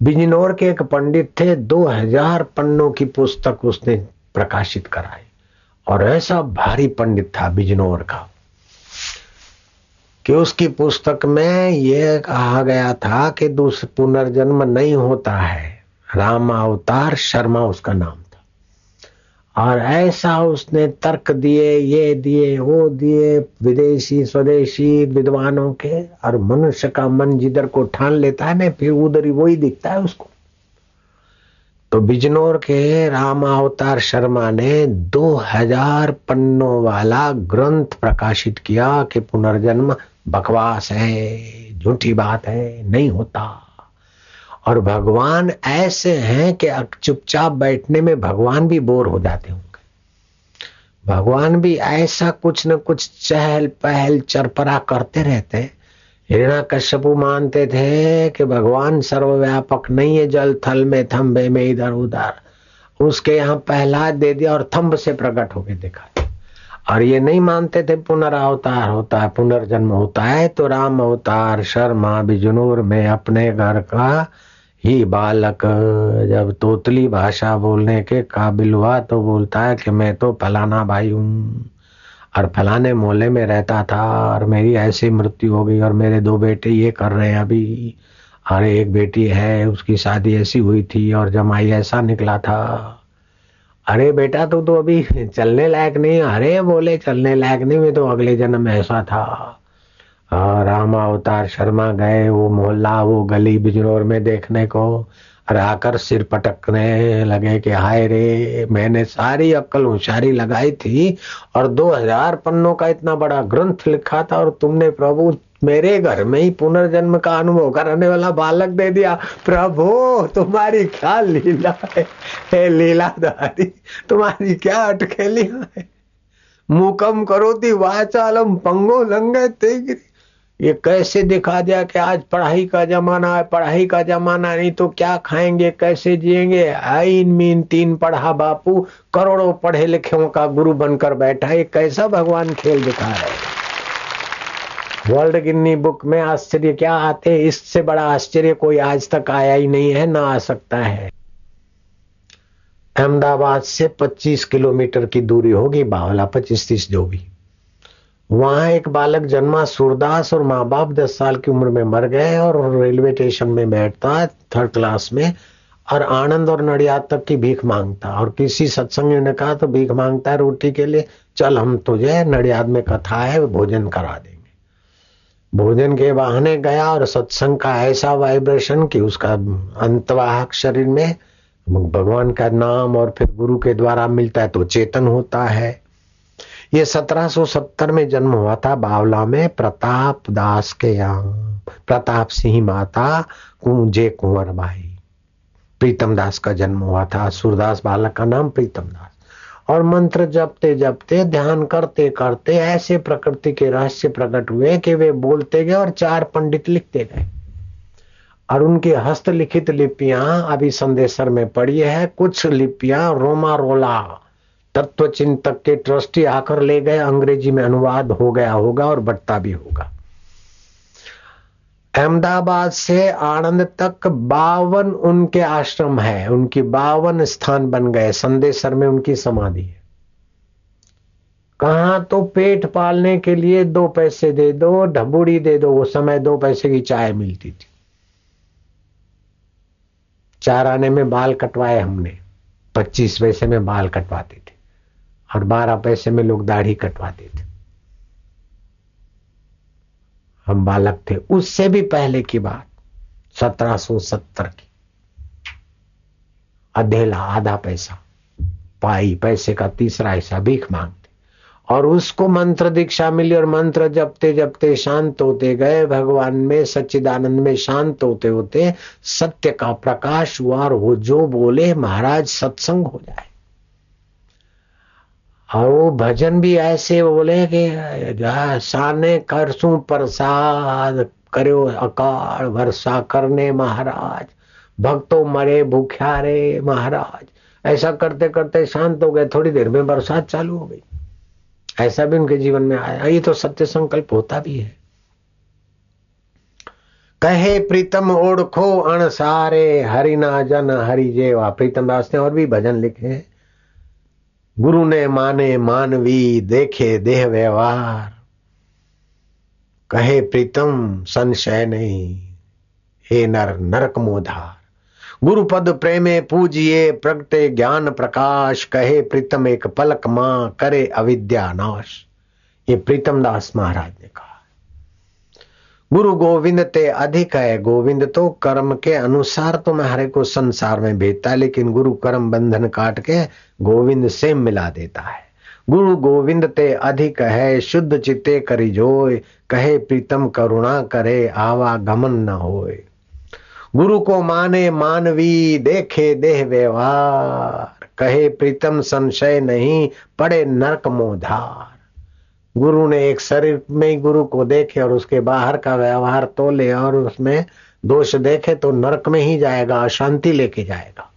बिजनौर के एक पंडित थे, दो हज़ार पन्नों की पुस्तक उसने प्रकाशित कराई। और ऐसा भारी पंडित था बिजनौर का कि उसकी पुस्तक में यह कहा गया था कि दूसरा पुनर्जन्म नहीं होता है। राम अवतार शर्मा उसका नाम। और ऐसा उसने तर्क दिए, ये दिए, वो दिए विदेशी, स्वदेशी विद्वानों के, और मनुष्य का मन जिधर को ठान लेता है ना फिर उधर ही वही दिखता है उसको। तो बिजनौर के राम अवतार शर्मा ने दो हज़ार पन्नों वाला ग्रंथ प्रकाशित किया कि पुनर्जन्म बकवास है, झूठी बात है, नहीं होता। और भगवान ऐसे हैं कि चुपचाप बैठने में भगवान भी बोर हो जाते होंगे। भगवान भी ऐसा कुछ न कुछ चहल पहल चरपरा करते रहते हैं। हिरणा कश्यपु मानते थे कि भगवान सर्वव्यापक नहीं है, जल थल में थम्बे में, इधर उधर। उसके यहाँ पहला दे दिया और थम्ब से प्रकट होके देखा। और ये नहीं मानते थे, पुनरावतार होता है, पुनर्जन्म होता है तो राम अवतार शर्मा बिजनूर में अपने घर का ही बालक, जब तोतली भाषा बोलने के काबिल हुआ तो बोलता है कि मैं तो फलाना भाई हूँ। और फलाने मोहल्ले में रहता था और मेरी ऐसी मृत्यु हो गई और मेरे दो बेटे ये कर रहे हैं अभी। और एक बेटी है, उसकी शादी ऐसी हुई थी और जमाई ऐसा निकला था। अरे बेटा, तू तो अभी चलने लायक नहीं, अरे बोले चलने लायक नहीं, मैं तो अगले जन्म ऐसा था। राम अवतार शर्मा गए, वो मोहल्ला, वो गली बिजनौर में देखने को, और आकर सिर पटकने लगे कि हाय रे, मैंने सारी अक्ल होशियारी लगाई थी, और दो हज़ार पन्नों का इतना बड़ा ग्रंथ लिखा था, और तुमने प्रभु मेरे घर में ही पुनर्जन्म का अनुभव कराने वाला बालक दे दिया। प्रभु, तुम्हारी क्या लीला है? हे लीलाधारी, तुम्हारी क्या अटकेली है? मुकम करो थी वाचालम, पंगो लंगे तेगिरी। ये कैसे दिखा दिया कि आज पढ़ाई का जमाना है, पढ़ाई का जमाना नहीं तो क्या खाएँगे, कैसे जिएँगे? आइन मीन तीन पढ़ा बापू, करोड़ों पढ़े लिखे का गुरु बनकर बैठा ये कैसा भगवान खेल दिखा रहे हैं? वर्ल्ड गिन्नी बुक में आश्चर्य क्या आते इससे बड़ा आश्चर्य कोई आज तक आया ही नहीं है, ना आ सकता है। अहमदाबाद से 25 किलोमीटर की दूरी होगी, बावला पच्चीस तीस जो भी। वहाँ एक बालक जन्मा सूरदास और माँ बाप दस साल की उम्र में मर गए और रेलवे स्टेशन में बैठता थर्ड क्लास में, और आनंद और नड़ियाद तक की भीख माँगता। और किसी सत्संग ने कहा तो भीख माँगता है रोटी के लिए, चल हम तुझे, नड़ियाद में कथा है, भोजन करा देंगे। भोजन के बहाने गया और सत्संग का ऐसा वाइब्रेशन कि उसका अंतवाहक शरीर में भगवान का नाम और फिर गुरु के द्वारा मिलता है तो चेतन होता है। ये 1770 में जन्म हुआ था बावला में प्रताप दास के यहाँ। प्रताप सिंह माता कुंजे कुंवर भाई प्रीतम दास का जन्म हुआ था। सूरदास बालक का नाम प्रीतम दास। और मंत्र जपते जपते, ध्यान करते करते ऐसे प्रकृति के रहस्य प्रकट हुए कि वे बोलते गए और चार पंडित लिखते गए। और उनकी हस्तलिखित लिपियाँ अभी संदेशर में पड़ी है। कुछ लिपियाँ रोमा रोला तत्व चिंतक के ट्रस्टी आकर ले गए। अंग्रेज़ी में अनुवाद हो गया होगा और बढ़ता भी होगा। अहमदाबाद से आनंद तक बावन उनके आश्रम है। उनकी बावन स्थान बन गए। संदेशर में उनकी समाधि है। कहा तो पेट पालने के लिए दो पैसे दे दो, ढबुड़ी दे दो। वो समय दो पैसे की चाय मिलती थी। चार आने में बाल कटवाए हमने। पच्चीस पैसे में बाल कटवाते थे। और बारह पैसे में लोग दाढ़ी कटवाते थे। हम बालक थे। उससे भी पहले की बात 1770 की। अधेला आधा पैसा, पाई पैसे का तीसरा हिस्सा भीख मांगते। और उसको मंत्र दीक्षा मिली और मंत्र जपते जपते शांत होते गए। भगवान में, सच्चिदानंद में शांत होते होते सत्य का प्रकाश हुआ और वो जो बोले, महाराज सत्संग हो जाए। और वो भजन भी ऐसे बोले कि साने करसू प्रसाद, करो अकाल वर्षा करने महाराज। भक्तों मरे भूख्या रे महाराज। ऐसा करते करते शांत हो गए, थोड़ी देर में बरसात चालू हो गई। ऐसा भी उनके जीवन में आया। ये तो सत्य संकल्प होता भी है। कहे प्रीतम ओढ़ो अणसारे हरिना जन हरि जेवा। प्रीतम दास ने और भी भजन लिखे गुरु ने माने मानवी देखे देह व्यवहार। कहे प्रीतम, संशय नहीं। हे नर, नरक मोधार। गुरुपद प्रेमे पूजिए, प्रगटे ज्ञान प्रकाश। कहे प्रीतम, एक पलक माँ करे अविद्या नाश। ये प्रीतम दास महाराज ने कहा। गुरु गोविंद ते अधिक है। गोविंद तो कर्म के अनुसार तो मैं हरे को संसार में भेजता है, लेकिन गुरु कर्म बंधन काट के गोविंद से मिला देता है। गुरु गोविंद ते अधिक है, शुद्ध चित्ते करी जोय कहे प्रीतम करुणा करे, आवा गमन न होए। गुरु को माने मानवी, देखे देह व्यवहार, कहे प्रीतम संशय नहीं, पड़े नरक मोधार। गुरु ने एक शरीर में ही गुरु को देखे और उसके बाहर का व्यवहार तोले और उसमें दोष देखे तो नरक में ही जाएगा, अशांति लेके जाएगा।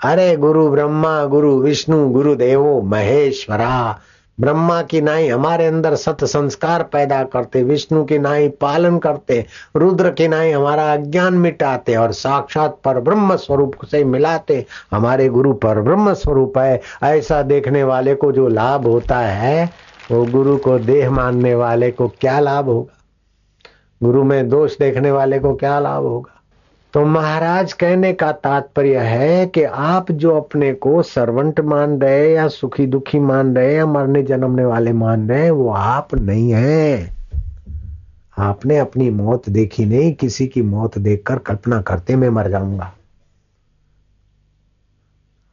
अरे गुरु ब्रह्मा, गुरु विष्णु, गुरु देवो, महेश्वरा, ब्रह्मा की नाई हमारे अंदर सत संस्कार पैदा करते, विष्णु की नाई पालन करते, रुद्र की नाई हमारा अज्ञान मिटाते और साक्षात पर ब्रह्म स्वरूप से मिलाते, हमारे गुरु पर ब्रह्म स्वरूप है। ऐसा देखने वाले को जो लाभ होता है वो गुरु को देह मानने वाले को क्या लाभ होगा? गुरु में दोष देखने वाले को क्या लाभ होगा? तो महाराज कहने का तात्पर्य है कि आप जो अपने को सर्वंट मान रहे या सुखी दुखी मान रहे या मरने जन्मने वाले मान रहे वो आप नहीं है। आपने अपनी मौत देखी नहीं, किसी की मौत देखकर कल्पना करते मैं मर जाऊँगा।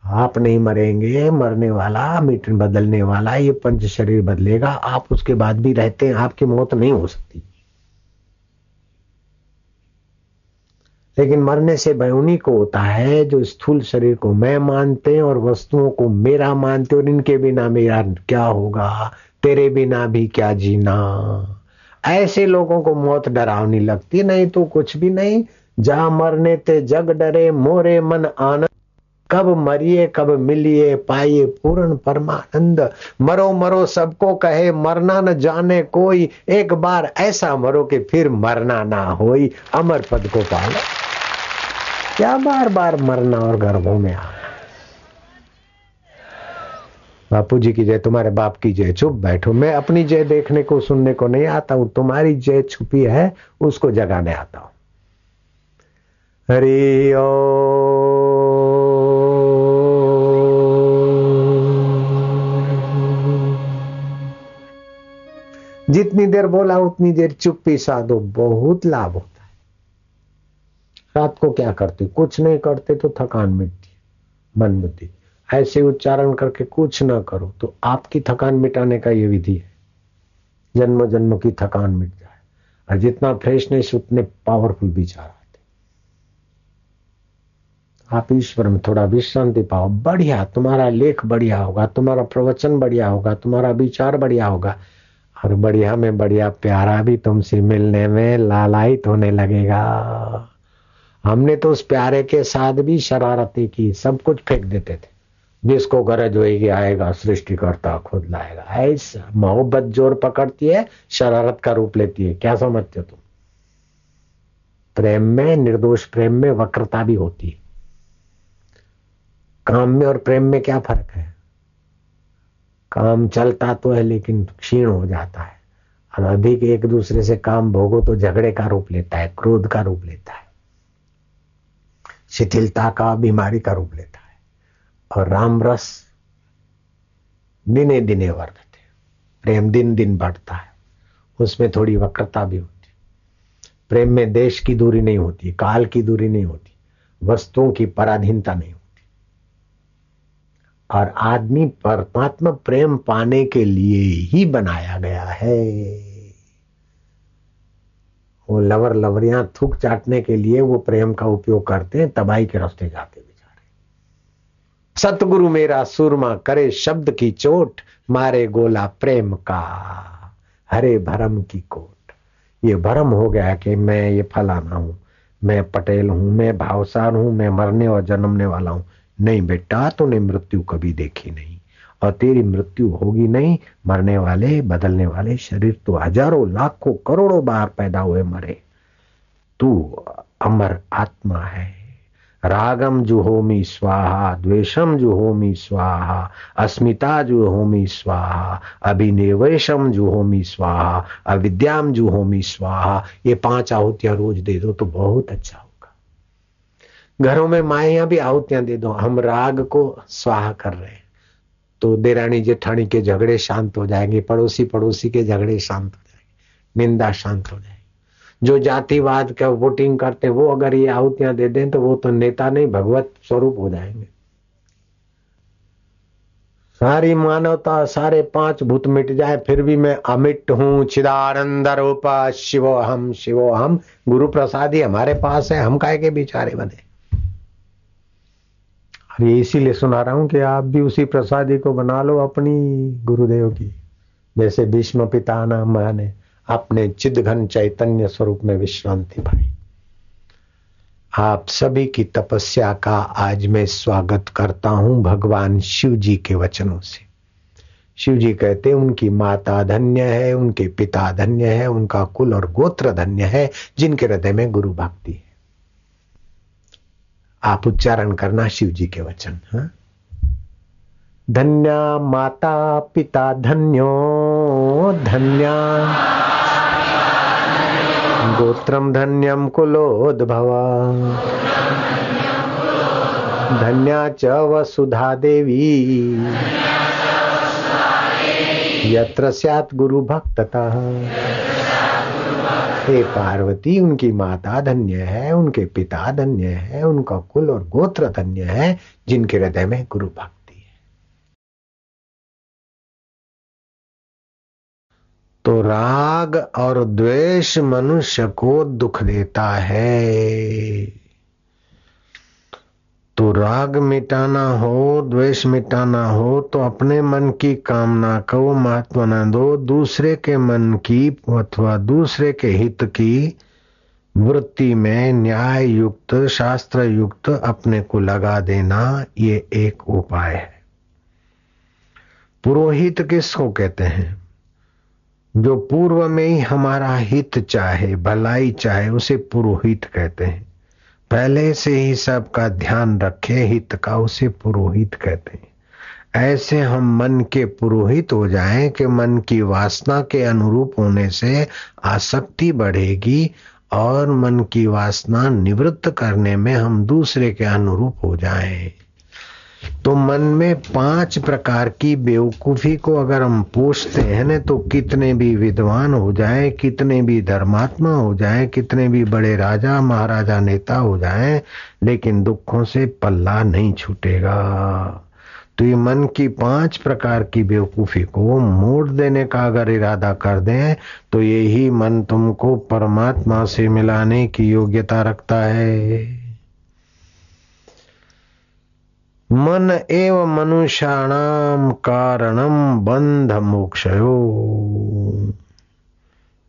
आप नहीं मरेंगे, मरने वाला मिट बदलने वाला, ये पंच शरीर बदलेगा, आप उसके बाद भी रहते हैं, आपकी मौत नहीं हो सकती। लेकिन मरने से भय उन्हीं को होता है, जो स्थूल शरीर को मैं मानते हैं और वस्तुओं को मेरा मानते और इनके बिना मेरा क्या होगा, तेरे बिना भी क्या जीना। ऐसे लोगों को मौत डरावनी लगती, नहीं तो कुछ भी नहीं जा मरने ते जग डरे, मोरे मन आनंद कब मरिए, कब मिलिए, पाइए पूर्ण परमानंद। मरो मरो, सबको कहे, मरना न जाने कोई। एक बार ऐसा मरो कि फिर मरना ना होई। अमर पद को पालो क्या बार बार मरना और गर्भों में आना? बापू जी की जय, तुम्हारे बाप की जय, चुप बैठो। मैं अपनी जय देखने को, सुनने को नहीं आता हूँ। तुम्हारी जय छुपी है, उसको जगाने आता हूँ। हरि जितनी देर बोला, उतनी देर चुप्पी साधो बहुत लाभ होता है। रात को क्या करते? कुछ नहीं करते तो थकान मिटती मन बुद्धि। ऐसे उच्चारण करके कुछ ना करो तो आपकी थकान मिटाने का ये विधि है। जन्म जन्म की थकान मिट जाए। और जितना फ्रेशनेस, उतने पावरफुल विचार आते आप ईश्वर में थोड़ा विश्रांति पाओ, बढ़िया। तुम्हारा लेख बढ़िया होगा, तुम्हारा प्रवचन बढ़िया होगा, तुम्हारा विचार बढ़िया होगा। और बढ़िया में बढ़िया प्यारा भी तुमसे मिलने में लालायित होने लगेगा। हमने तो उस प्यारे के साथ भी शरारती की, सब कुछ फेंक देते थे। जिसको गरज होगी आएगा सृष्टि करता खुद लाएगा। ऐसा मोहब्बत ज़ोर पकड़ती है, शरारत का रूप लेती है। क्या समझते हो तुम? प्रेम में, निर्दोष प्रेम में वक्रता भी होती है। काम में और प्रेम में क्या फ़र्क है? काम चलता तो है, लेकिन क्षीण हो जाता है। और अधिक एक दूसरे से काम भोगो तो झगड़े का रूप लेता है, क्रोध का रूप लेता है। शिथिलता का, बीमारी का रूप लेता है। और राम रस दिने दिने वर्धते प्रेम दिन दिन बढ़ता है। उसमें थोड़ी वक्रता भी होती प्रेम में देश की दूरी नहीं होती, काल की दूरी नहीं होती, वस्तुओं की पराधीनता नहीं होती। और आदमी परमात्मा प्रेम पाने के लिए ही बनाया गया है। वो लवर लवरियाँ थूक चाटने के लिए वो प्रेम का उपयोग करते हैं, तबाही के रास्ते जाते बेचारे। सतगुरु मेरा सुरमा करे शब्द की चोट, मारे गोला प्रेम का, हरे भरम की कोट। ये भरम हो गया कि मैं ये फलाना हूँ, मैं पटेल हूँ, मैं भावसार हूँ, मैं मरने और जन्मने वाला हूँ। नहीं बेटा, तूने मृत्यु कभी देखी नहीं। और तेरी मृत्यु होगी नहीं, मरने वाले, बदलने वाले शरीर तो हज़ारों, लाखों, करोड़ों बार पैदा हुए मरे। तू अमर आत्मा है। रागम जुहोमी स्वाहा, द्वेषम जुहोमी स्वाहा, अस्मिता जुहोमी स्वाहा, अभिनिवेशम जुहोमी स्वाहा, अविद्याम जुहोमी स्वाहा, ये पाँच आहुतियाँ रोज दे दो तो बहुत अच्छा होगा। घरों में माया भी आहुतियाँ दे दो। हम राग को स्वाहा कर रहे हैं। तो देरानी जेठानी के झगड़े शांत हो जाएँगे पड़ोसी पड़ोसी के झगड़े शांत हो जाएँगे, निंदा शांत हो जाएगी। जो जातिवाद का वोटिंग करते वो अगर ये आहुतियाँ दे दें तो वो तो नेता नहीं, भगवत स्वरूप हो जाएँगे। सारी मानवता सारे पाँच भूत मिट जाए, फिर भी मैं अमिट हूँ। चिदानंद रूप शिवो हम शिवो हम गुरु प्रसाद ही हमारे पास है, हम काय के बिचारे बने? और ये इसीलिए सुना रहा हूँ कि आप भी उसी प्रसादी को बना लो अपनी गुरुदेव की। जैसे भीष्म पिता नाम ने अपने चिदघन चैतन्य स्वरूप में विश्रांति पाई। आप सभी की तपस्या का आज मैं स्वागत करता हूँ भगवान शिव जी के वचनों से। शिव जी कहते उनकी माता धन्य है, उनके पिता धन्य है, उनका कुल और गोत्र धन्य है, जिनके हृदय में गुरु भक्ति है। आप उच्चारण करना शिव जी के वचन हाँ? धन्या माता पिता धन्यो, धन्या गोत्रम धन्यम कुलोद्भव। धन्या च वसुधा देवी। यत्र स्यात् गुरु भक्तता हे पार्वती, उनकी माता धन्य है, उनके पिता धन्य है, उनका कुल और गोत्र धन्य है, जिनके हृदय में गुरु भक्ति है। तो राग और द्वेष मनुष्य को दुख देता है। तो राग मिटाना हो, द्वेष मिटाना हो तो अपने मन की कामना को महत्व न दो दूसरे के मन की अथवा दूसरे के हित की वृत्ति में न्याय युक्त शास्त्र युक्त अपने को लगा देना, ये एक उपाय है। पुरोहित किसको कहते हैं? जो पूर्व में ही हमारा हित चाहे, भलाई चाहे, उसे पुरोहित कहते हैं। पहले से ही सबका ध्यान रखे हित का उसे पुरोहित कहते हैं। ऐसे हम मन के पुरोहित हो जाएँ कि मन की वासना के अनुरूप होने से आसक्ति बढ़ेगी और मन की वासना निवृत्त करने में हम दूसरे के अनुरूप हो जाएँ। तो मन में पाँच प्रकार की बेवकूफ़ी को अगर हम पूछते हैं ना तो कितने भी विद्वान हो जाए, कितने भी धर्मात्मा हो जाए, कितने भी बड़े राजा, महाराजा, नेता हो जाए, लेकिन दुखों से पल्ला नहीं छूटेगा। तो ये मन की पाँच प्रकार की बेवकूफ़ी को मोड़ देने का अगर इरादा कर दें तो यही मन तुमको परमात्मा से मिलाने की योग्यता रखता है। मन एव मनुष्याणाम कारणम बंध मोक्ष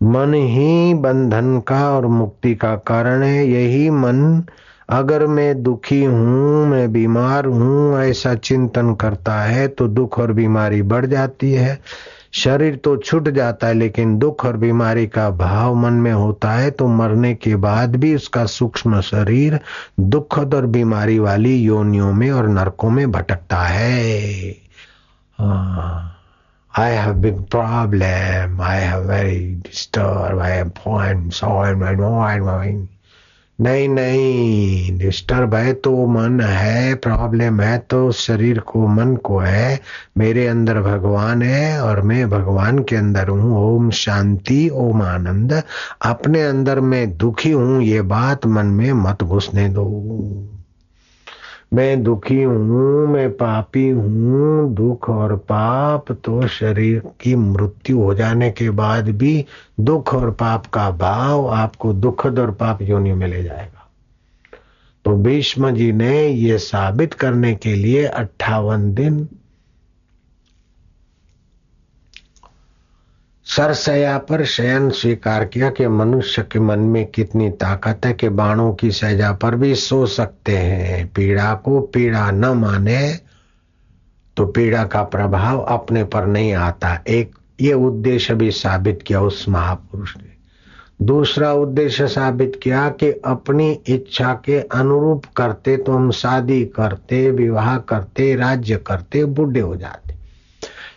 मन ही बंधन का और मुक्ति का कारण है, यही मन। अगर मैं दुखी हूँ, मैं बीमार हूँ, ऐसा चिंतन करता है तो दुख और बीमारी बढ़ जाती है। शरीर तो छूट जाता है, लेकिन दुख और बीमारी का भाव मन में होता है तो मरने के बाद भी उसका सूक्ष्म शरीर दुखद और बीमारी वाली योनियों में और नरकों में भटकता है। I have big problem I have very disturb I have points on my mind नहीं नहीं डिस्टर्ब है तो मन है प्रॉब्लम है तो शरीर को, मन को है। मेरे अंदर भगवान है और मैं भगवान के अंदर हूँ। ओम शांति, ओम आनंद। अपने अंदर मैं दुखी हूँ, ये बात मन में मत घुसने दो। मैं दुखी हूँ, मैं पापी हूँ, दुख और पाप तो शरीर की मृत्यु हो जाने के बाद भी दुख और पाप का भाव आपको दुखद और पाप योनि में ले जाएगा। तो भीष्म जी ने यह साबित करने के लिए अट्ठावन दिन सरसया पर शयन स्वीकार किया कि मनुष्य के मन में कितनी ताकत है कि बाणों की सजा पर भी सो सकते हैं। पीड़ा को पीड़ा न माने तो पीड़ा का प्रभाव अपने पर नहीं आता। एक, ये उद्देश्य भी साबित किया उस महापुरुष ने। दूसरा उद्देश्य साबित किया कि अपनी इच्छा के अनुरूप करते तो हम शादी करते, विवाह करते, राज्य करते, बूढ़े हो जाते।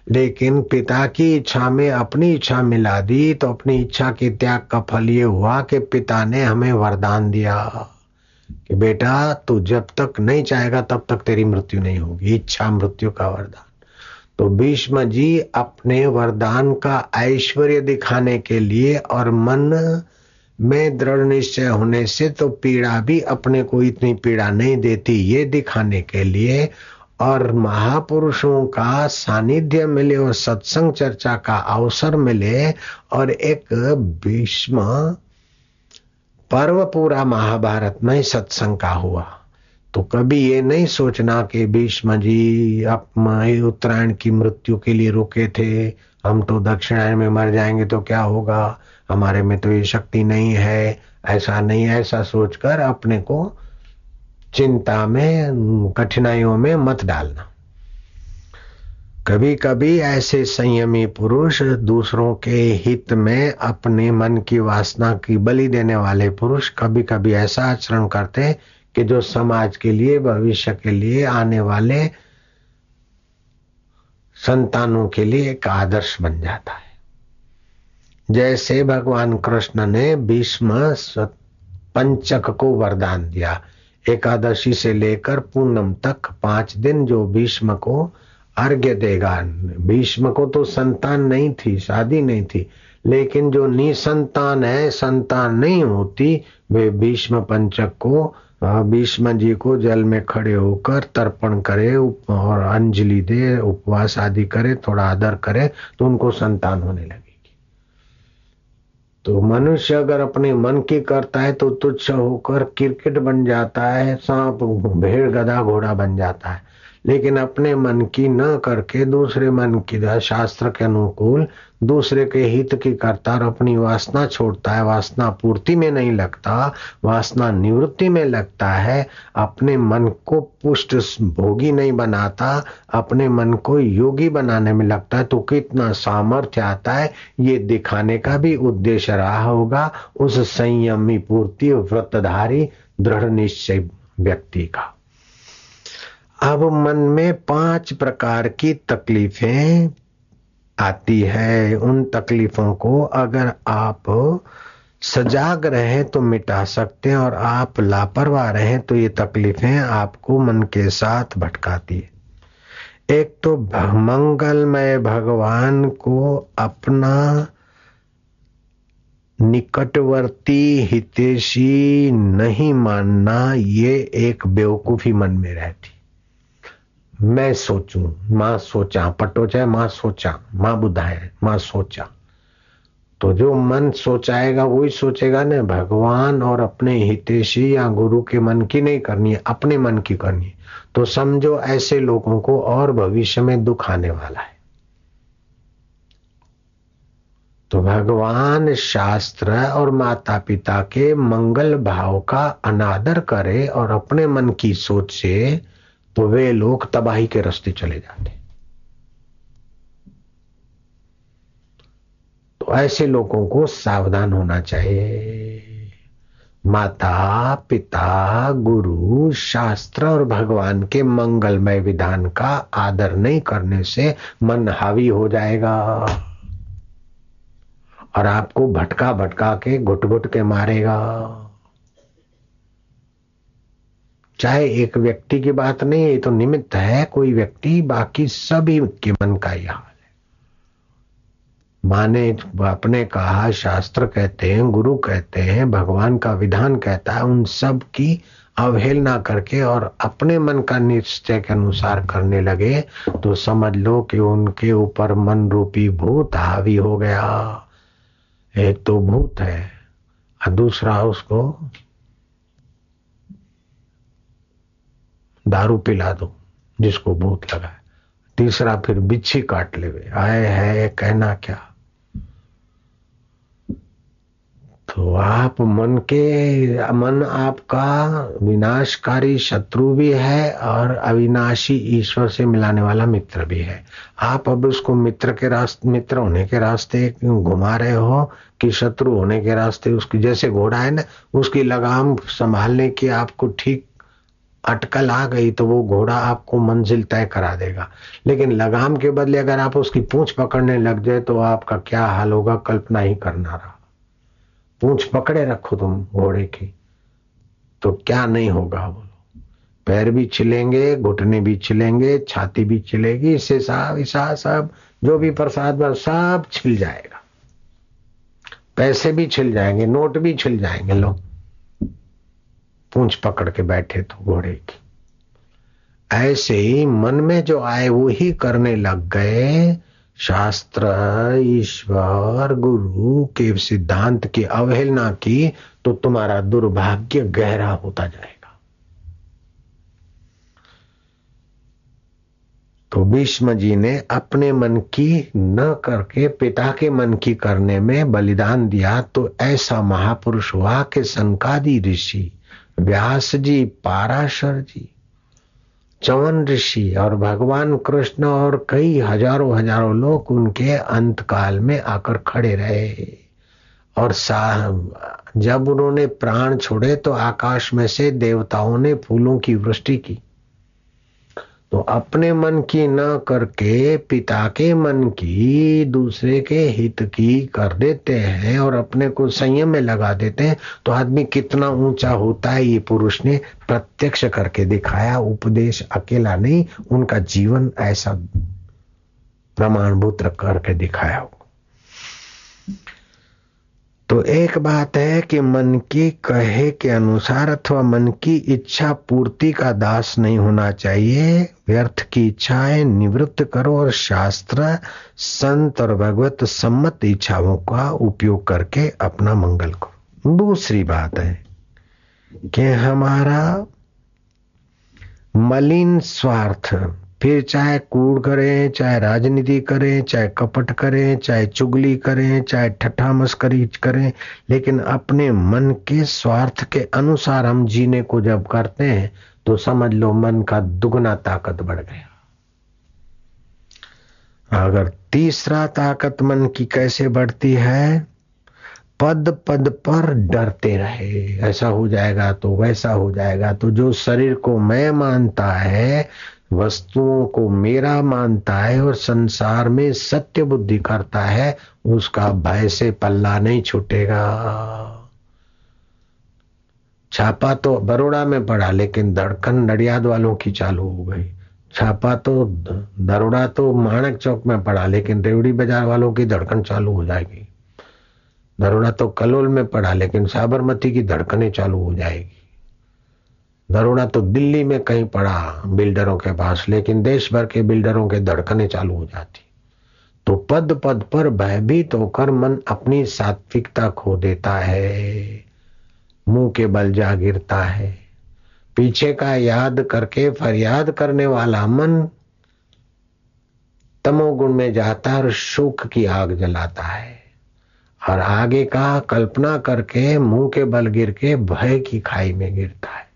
लेकिन पिता की इच्छा में अपनी इच्छा मिला दी तो अपनी इच्छा के त्याग का फल ये हुआ कि पिता ने हमें वरदान दिया कि बेटा, तू जब तक नहीं चाहेगा तब तक तेरी मृत्यु नहीं होगी, इच्छा मृत्यु का वरदान। तो भीष्म जी अपने वरदान का ऐश्वर्य दिखाने के लिए और मन में दृढ़ निश्चय होने से तो पीड़ा भी अपने को इतनी पीड़ा नहीं देती, ये दिखाने के लिए और महापुरुषों का सानिध्य मिले, और सत्संग चर्चा का अवसर मिले, और एक भीष्म पर्व पूरा महाभारत में सत्संग का हुआ। तो कभी ये नहीं सोचना कि भीष्म जी, आप उत्तरायण की मृत्यु के लिए रुके थे, हम तो दक्षिणायन में मर जाएँगे तो क्या होगा? हमारे में तो ये शक्ति नहीं है। ऐसा नहीं ऐसा सोचकर अपने को चिंता में, कठिनाइयों में मत डालना। कभी कभी ऐसे संयमी पुरुष दूसरों के हित में अपने मन की वासना की बलि देने वाले पुरुष कभी कभी ऐसा आचरण करते हैं कि जो समाज के लिए, भविष्य के लिए, आने वाले संतानों के लिए एक आदर्श बन जाता है। जैसे भगवान कृष्ण ने भीष्म पंचक को वरदान दिया। एकादशी से लेकर पूनम तक पाँच दिन जो भीष्म को अर्घ्य देगा। भीष्म को तो संतान नहीं थी, शादी नहीं थी, लेकिन जो निसंतान है, संतान नहीं होती, वे भीष्म पंचक को भीष्म जी को जल में खड़े होकर तर्पण करे और अंजलि दे, उपवास आदि करे, थोड़ा आदर करे तो उनको संतान होने लगेगी तो मनुष्य अगर अपने मन की करता है तो तुच्छ होकर क्रिकेट बन जाता है, सांप, भेड़, गधा, घोड़ा बन जाता है। लेकिन अपने मन की न करके दूसरे मन की शास्त्र के अनुकूल, दूसरे के हित की करता और अपनी वासना छोड़ता है। वासना पूर्ति में नहीं लगता, वासना निवृत्ति में लगता है। अपने मन को पुष्ट भोगी नहीं बनाता, अपने मन को योगी बनाने में लगता है। तो कितना सामर्थ्य आता है, ये दिखाने का भी उद्देश्य रहा होगा। उस संयमी पूर्ति व्रतधारी दृढ़ निश्चय व्यक्ति का। अब मन में पाँच प्रकार की तकलीफें आती है। उन तकलीफों को अगर आप सजाग रहे तो मिटा सकते हैं और आप लापरवाह रहे तो ये तकलीफें आपको मन के साथ भटकाती है। एक तो मंगलमय भगवान को अपना निकटवर्ती हितेशी नहीं मानना, ये एक बेवकूफ़ी मन में रहती। मैं सोचूं, माँ सोचा, पटो चाहे माँ सोचा, माँ बुधाए, माँ सोचा। तो जो मन सोचाएगा, वही सोचेगा ना भगवान और अपने हितेशी या गुरु के मन की नहीं करनी है, अपने मन की करनी है। तो समझो, ऐसे लोगों को और भविष्य में दुख आने वाला है। तो भगवान शास्त्र और माता पिता के मंगल भाव का अनादर करे और अपने मन की सोच से तो वे लोग तबाही के रास्ते चले जाते। तो ऐसे लोगों को सावधान होना चाहिए। माता, पिता, गुरु, शास्त्र और भगवान के मंगलमय विधान का आदर नहीं करने से मन हावी हो जाएगा। और आपको भटका भटका के घुट घुट के मारेगा। चाहे एक व्यक्ति की बात नहीं है तो निमित्त है, कोई व्यक्ति, बाकी सभी के मन का ही हाल है। माने अपने कहा, शास्त्र कहते हैं, गुरु कहते हैं, भगवान का विधान कहता है, उन सब की अवहेलना करके और अपने मन का निश्चय के अनुसार करने लगे तो समझ लो कि उनके ऊपर मन रूपी भूत हावी हो गया। एक तो भूत है, और दूसरा उसको दारू पिला दो, जिसको भूत लगा है। तीसरा फिर बिच्छी काट ले आए है, कहना क्या? तो आप मन के, मन आपका विनाशकारी शत्रु भी है और अविनाशी ईश्वर से मिलाने वाला मित्र भी है। आप अब उसको मित्र के रास्ते, मित्र होने के रास्ते घुमा रहे हो? कि शत्रु होने के रास्ते उसकी, जैसे घोड़ा है ना, उसकी लगाम संभालने की आपको ठीक अटकल आ गई तो वो घोड़ा आपको मंजिल तय करा देगा। लेकिन लगाम के बदले अगर आप उसकी पूंछ पकड़ने लग जाए तो आपका क्या हाल होगा? कल्पना ही करना रहा। पूंछ पकड़े रखो तुम घोड़े की तो क्या नहीं होगा बोलो पैर भी छिलेंगे, घुटने भी छिलेंगे, छाती भी छिलेगी इससे साहब ईसा सब, जो भी प्रसाद सब छिल जाएगा। पैसे भी छिल जाएँगे, नोट भी छिल जाएँगे लोग। पूंछ पकड़ के बैठे तो घोड़े की। ऐसे ही मन में जो आए, वो ही करने लग गए। शास्त्र, ईश्वर, गुरु के सिद्धांत की अवहेलना की तो तुम्हारा दुर्भाग्य गहरा होता जाएगा। तो भीष्म जी ने अपने मन की न करके, पिता के मन की करने में बलिदान दिया तो ऐसा महापुरुष हुआ कि संकादी ऋषि व्यास जी, पाराशर जी, चवन ऋषि और भगवान कृष्ण और कई हज़ारों हज़ारों लोग उनके अंतकाल में आकर खड़े रहे। और साहब जब उन्होंने प्राण छोड़े तो आकाश में से देवताओं ने फूलों की वृष्टि की। तो अपने मन की न करके पिता के मन की दूसरे के हित की कर देते हैं और अपने को संयम में लगा देते हैं तो आदमी कितना ऊँचा होता है ये पुरुष ने प्रत्यक्ष करके दिखाया, उपदेश अकेला नहीं, उनका जीवन ऐसा प्रमाणभूत करके दिखाया हो। तो एक बात है कि मन की कहे के अनुसार अथवा मन की इच्छा पूर्ति का दास नहीं होना चाहिए। व्यर्थ की इच्छाएँ निवृत्त करो और शास्त्र, संत और भगवत सम्मत इच्छाओं का उपयोग करके अपना मंगल करो। दूसरी बात है कि हमारा मलिन स्वार्थ फिर चाहे कूड़ करें, चाहे राजनीति करें, चाहे कपट करें, चाहे चुगली करें, चाहे ठट्ठा मस्करी करें, लेकिन अपने मन के स्वार्थ के अनुसार हम जीने को जब करते हैं तो समझ लो मन का दुगना ताकत बढ़ गया। अगर तीसरा ताकत मन की कैसे बढ़ती है? पद पद पर डरते रहे। ऐसा हो जाएगा तो वैसा हो जाएगा। तो जो शरीर को मैं मानता है वस्तुओं को मेरा मानता है और संसार में सत्य बुद्धि करता है, उसका भय से पल्ला नहीं छूटेगा। छापा तो बरोड़ा में पड़ा, लेकिन धड़कन नडियाद वालों की चालू हो गई। छापा तो दरोड़ा तो माणक चौक में पड़ा, लेकिन रेवड़ी बाज़ार वालों की धड़कन चालू हो जाएगी। दरोड़ा तो कलोल में पड़ा, लेकिन साबरमती की धड़कने चालू हो जाएगी। दरोड़ा तो दिल्ली में कहीं पड़ा बिल्डरों के पास, लेकिन देश भर के बिल्डरों के धड़कने चालू हो जाती। तो पद पद पर भयभीत होकर मन अपनी सात्विकता खो देता है। मुँह के बल जा गिरता है। पीछे का याद करके फरियाद करने वाला मन तमोगुण में जाता और सुख की आग जलाता है। और आगे का कल्पना करके मुँह के बल गिर के भय की खाई में गिरता है।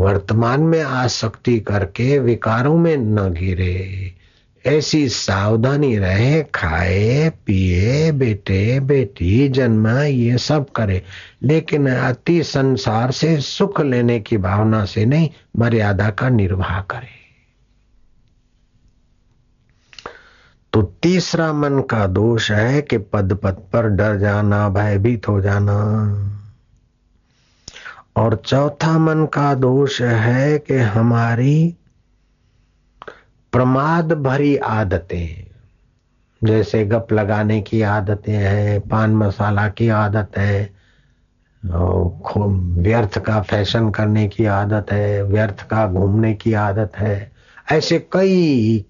वर्तमान में आसक्ति करके विकारों में न गिरे ऐसी सावधानी रहे, खाए, पिए, बेटे, बेटी, जन्म, ये सब करे। लेकिन अति संसार से सुख लेने की भावना से नहीं, मर्यादा का निर्वाह करे। तो तीसरा मन का दोष है कि पद पद पर डर जाना, भयभीत हो जाना। और चौथा मन का दोष है कि हमारी प्रमाद भरी आदतें, जैसे गप लगाने की आदतें हैं, पान मसाला की आदत है व्यर्थ का फ़ैशन करने की आदत है, व्यर्थ का घूमने की आदत है, ऐसे कई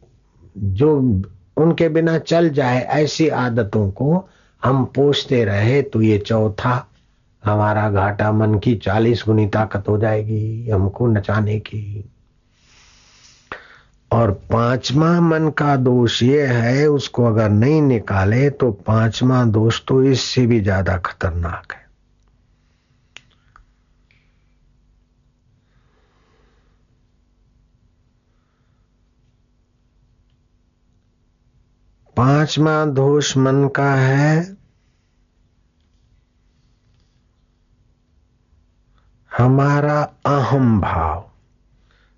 जो उनके बिना चल जाए ऐसी आदतों को हम पोषते रहे तो ये चौथा हमारा घाटा मन की चालीस गुनी ताकत हो जाएगी हमको नचाने की। और पांचवा मन का दोष ये है, उसको अगर नहीं निकाले तो पांचवा दोष तो इससे भी ज़्यादा खतरनाक है। पांचवा दोष मन का है हमारा अहम भाव।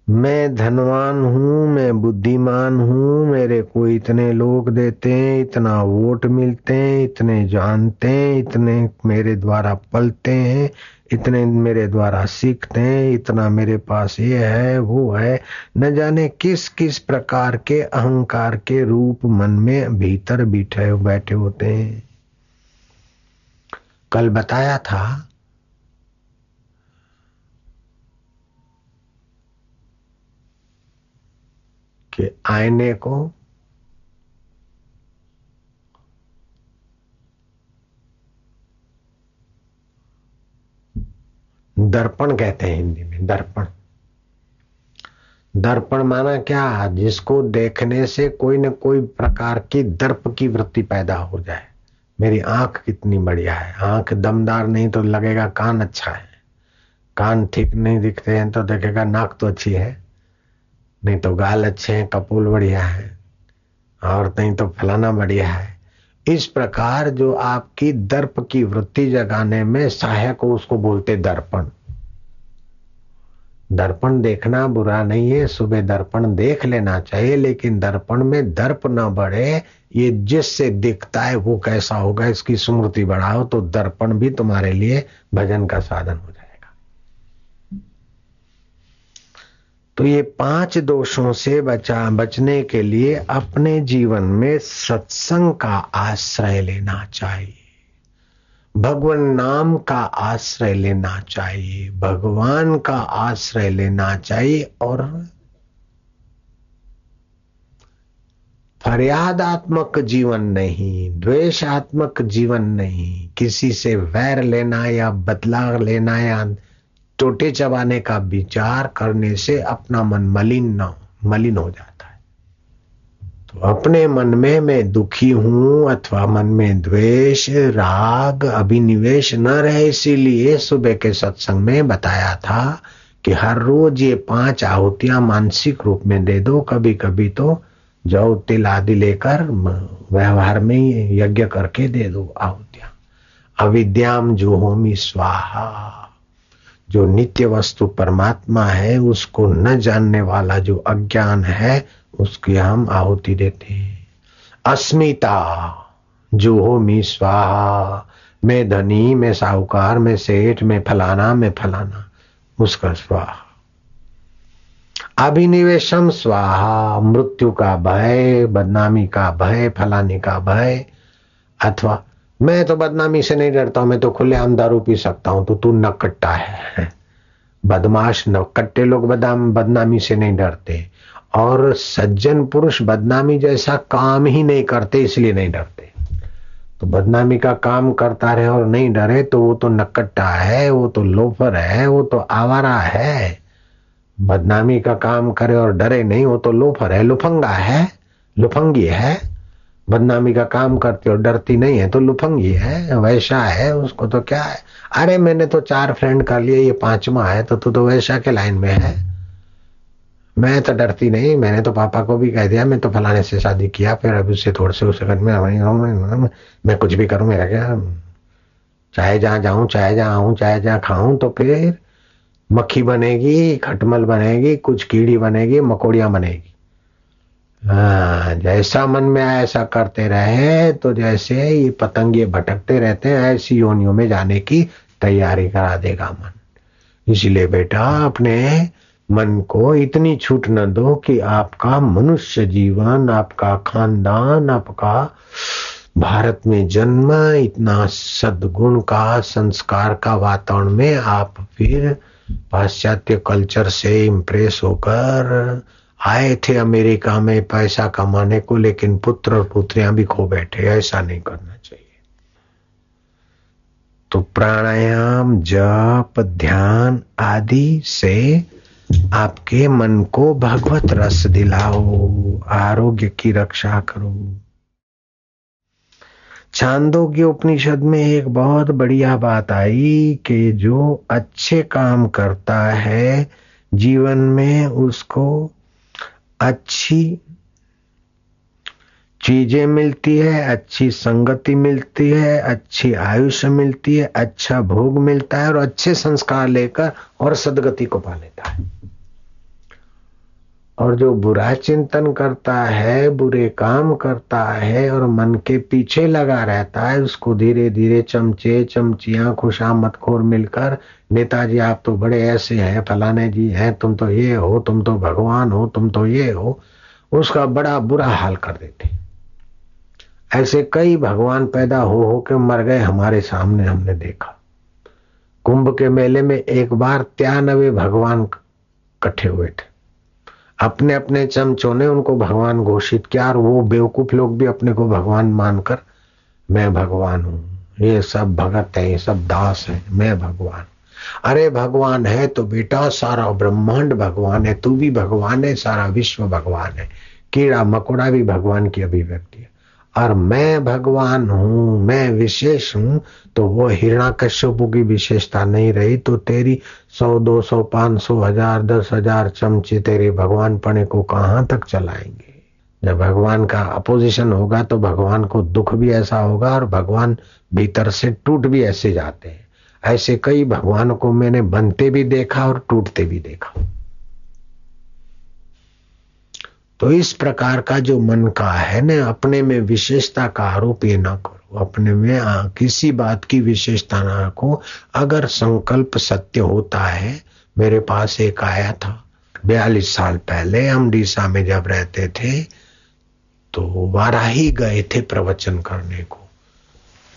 मैं धनवान हूँ, मैं बुद्धिमान हूँ, मेरे को इतने लोग देते हैं, इतना वोट मिलते हैं, इतने जानते हैं, इतने मेरे द्वारा पलते हैं, इतने मेरे द्वारा सीखते हैं, इतना मेरे पास ये है, वो है। न जाने किस किस प्रकार के अहंकार के रूप मन में भीतर बैठे बैठे होते हैं। कल बताया था कि आईने को दर्पण कहते हैं हिंदी में, दर्पण। दर्पण माना क्या? जिसको देखने से कोई न कोई प्रकार की दर्प की वृत्ति पैदा हो जाए। मेरी आँख कितनी बढ़िया है। आँख दमदार नहीं तो लगेगा कान अच्छा है। कान ठीक नहीं दिखते हैं तो देखेगा नाक तो अच्छी है। नहीं तो गाल अच्छे हैं कपूल बढ़िया है, और नहीं तो फलाना बढ़िया है। इस प्रकार जो आपकी दर्प की वृत्ति जगाने में सहायक हो उसको बोलते दर्पण। दर्पण देखना बुरा नहीं है, सुबह दर्पण देख लेना चाहिए, लेकिन दर्पण में दर्प न बढ़े, ये जिससे दिखता है वो कैसा होगा, इसकी स्मृति बढ़ाओ तो दर्पण भी तुम्हारे लिए भजन का साधन हो जाए तो ये पाँच दोषों से बचा, बचने के लिए अपने जीवन में सत्संग का आश्रय लेना चाहिए। भगवान नाम का आश्रय लेना चाहिए, भगवान का आश्रय लेना चाहिए और फरियादात्मक जीवन नहीं, द्वेषात्मक जीवन नहीं, किसी से वैर लेना या बदला लेना या टोटे चबाने का विचार करने से अपना मन मलिन न, मलिन हो जाता है। तो अपने मन में मैं दुखी हूँ अथवा मन में द्वेष, राग, अभिनिवेश न रहे, इसीलिए सुबह के सत्संग में बताया था कि हर रोज ये पाँच आहुतियाँ मानसिक रूप में दे दो कभी कभी तो जौ तिल आदि लेकर व्यवहार में यज्ञ करके दे दो आहुतियाँ। अविद्याम जो होमी स्वाहा। जो नित्य वस्तु परमात्मा है, उसको न जानने वाला जो अज्ञान है, उसकी हम आहुति देते हैं। अस्मिता जो हो मी स्वाहा, मैं धनी, मैं साहूकार, मैं सेठ, मैं फलाना मैं फलाना, उसका स्वाहा। अभिनिवेशम स्वाहा, मृत्यु का भय, बदनामी का भय, फलाने का भय, अथवा मैं तो बदनामी से नहीं डरता, मैं तो खुले दारू पी सकता हूँ तो तू नकट्टा है। बदमाश नकट्टे लोग बदाम, बदनामी से नहीं डरते। और सज्जन पुरुष बदनामी जैसा काम ही नहीं करते, इसलिए नहीं डरते। तो बदनामी का काम करता रहे और नहीं डरे तो वो तो नकट्टा है, वो तो लोफर है, वो तो आवारा है। बदनामी का काम करे और डरे नहीं, वो तो लोफर है, लुफंगा है, लुफंगी है। बदनामी का काम करती और डरती नहीं है तो लुफंगी है वैशा है उसको तो क्या है? अरे मैंने तो चार फ्रेंड कर लिए ये पांचवा है तो तू तो वैशा के लाइन में है। मैं तो डरती नहीं मैंने तो पापा को भी कह दिया मैं तो फलाने से शादी किया फिर अभी उससे थोड़े से उसे मैं, मैं कुछ भी करूँ मेरा क्या? चाहे जहाँ जाऊँ चाहे जहाँ आऊँ चाहे जहाँ खाऊं तो फिर मक्खी बनेगी खटमल बनेगी कुछ कीड़ी बनेगी मकोड़ियाँ बनेगी। हाँ जैसा मन में आए ऐसा करते रहे तो जैसे ये पतंगे भटकते रहते हैं, ऐसी योनियों में जाने की तैयारी करा देगा मन। इसलिए बेटा, अपने मन को इतनी छूट न दो कि आपका मनुष्य जीवन, आपका खानदान, आपका भारत में जन्म, इतना सदगुण का, संस्कार का वातावरण में आप फिर पाश्चात्य कल्चर से इम्प्रेस होकर आए थे अमेरिका में पैसा कमाने को, लेकिन पुत्र और पुत्रियाँ भी खो बैठे। ऐसा नहीं करना चाहिए। तो प्राणायाम, जप, ध्यान आदि से आपके मन को भगवत रस दिलाओ, आरोग्य की रक्षा करो। छांदोग्य उपनिषद में एक बहुत बढ़िया बात आई कि जो अच्छे काम करता है, जीवन में उसको अच्छी चीज़ें मिलती है, अच्छी संगति मिलती है, अच्छी आयुष्य मिलती है अच्छा भोग मिलता है और अच्छे संस्कार लेकर और सदगति को पा लेता है। और जो बुरा चिंतन करता है, बुरे काम करता है और मन के पीछे लगा रहता है, उसको धीरे धीरे चमचे चमचियाँ खुशामत खोर मिलकर, नेताजी आप तो बड़े ऐसे हैं, फलाने जी हैं, तुम तो ये हो, तुम तो भगवान हो, तुम तो ये हो, उसका बड़ा बुरा हाल कर देते ऐसे कई भगवान पैदा हो हो के मर गए हमारे सामने हमने देखा। कुंभ के मेले में एक बार त्यानवे भगवान इकट्ठे हुए थे। अपने अपने चमचों ने उनको भगवान घोषित किया और वो बेवकूफ़ लोग भी अपने को भगवान मानकर, मैं भगवान हूँ, ये सब भगत है, ये सब दास है, मैं भगवान अरे भगवान है तो बेटा, सारा ब्रह्मांड भगवान है, तू भी भगवान है, सारा विश्व भगवान है। कीड़ा मकोड़ा भी भगवान की अभिव्यक्ति और मैं भगवान हूँ, मैं विशेष हूँ तो वो हिरणा कश्यपु की विशेषता नहीं रही। तो तेरी सौ, दो सौ, पाँच सौ, हज़ार, दस हज़ार चमचे तेरे भगवान पने को कहाँ तक चलाएँगे? जब भगवान का अपोजिशन होगा तो भगवान को दुख भी ऐसा होगा और भगवान भीतर से टूट भी ऐसे जाते हैं। ऐसे कई भगवान को मैंने बनते भी देखा और टूटते भी देखा। तो इस प्रकार का जो मन का है ना अपने में विशेषता का आरोप ये ना करो। अपने में आ, किसी बात की विशेषता ना रखो। अगर संकल्प सत्य होता है मेरे पास एक आया था बयालीस साल पहले हम डीसा में जब रहते थे तो वाराही गए थे प्रवचन करने को।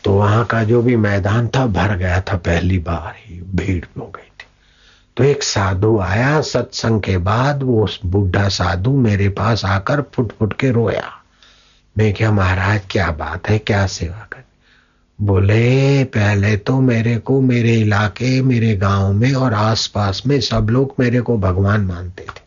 तो वहाँ का जो भी मैदान था भर गया था पहली बार ही भीड़ हो गई। तो एक साधु आया, सत्संग के बाद वो बुढ़ा साधु मेरे पास आकर फुट फुट के रोया। मैं क्या, महाराज, क्या बात है? क्या सेवा कर? बोले, पहले तो मेरे को मेरे इलाके, मेरे गाँव में और आसपास में सब लोग मेरे को भगवान मानते थे।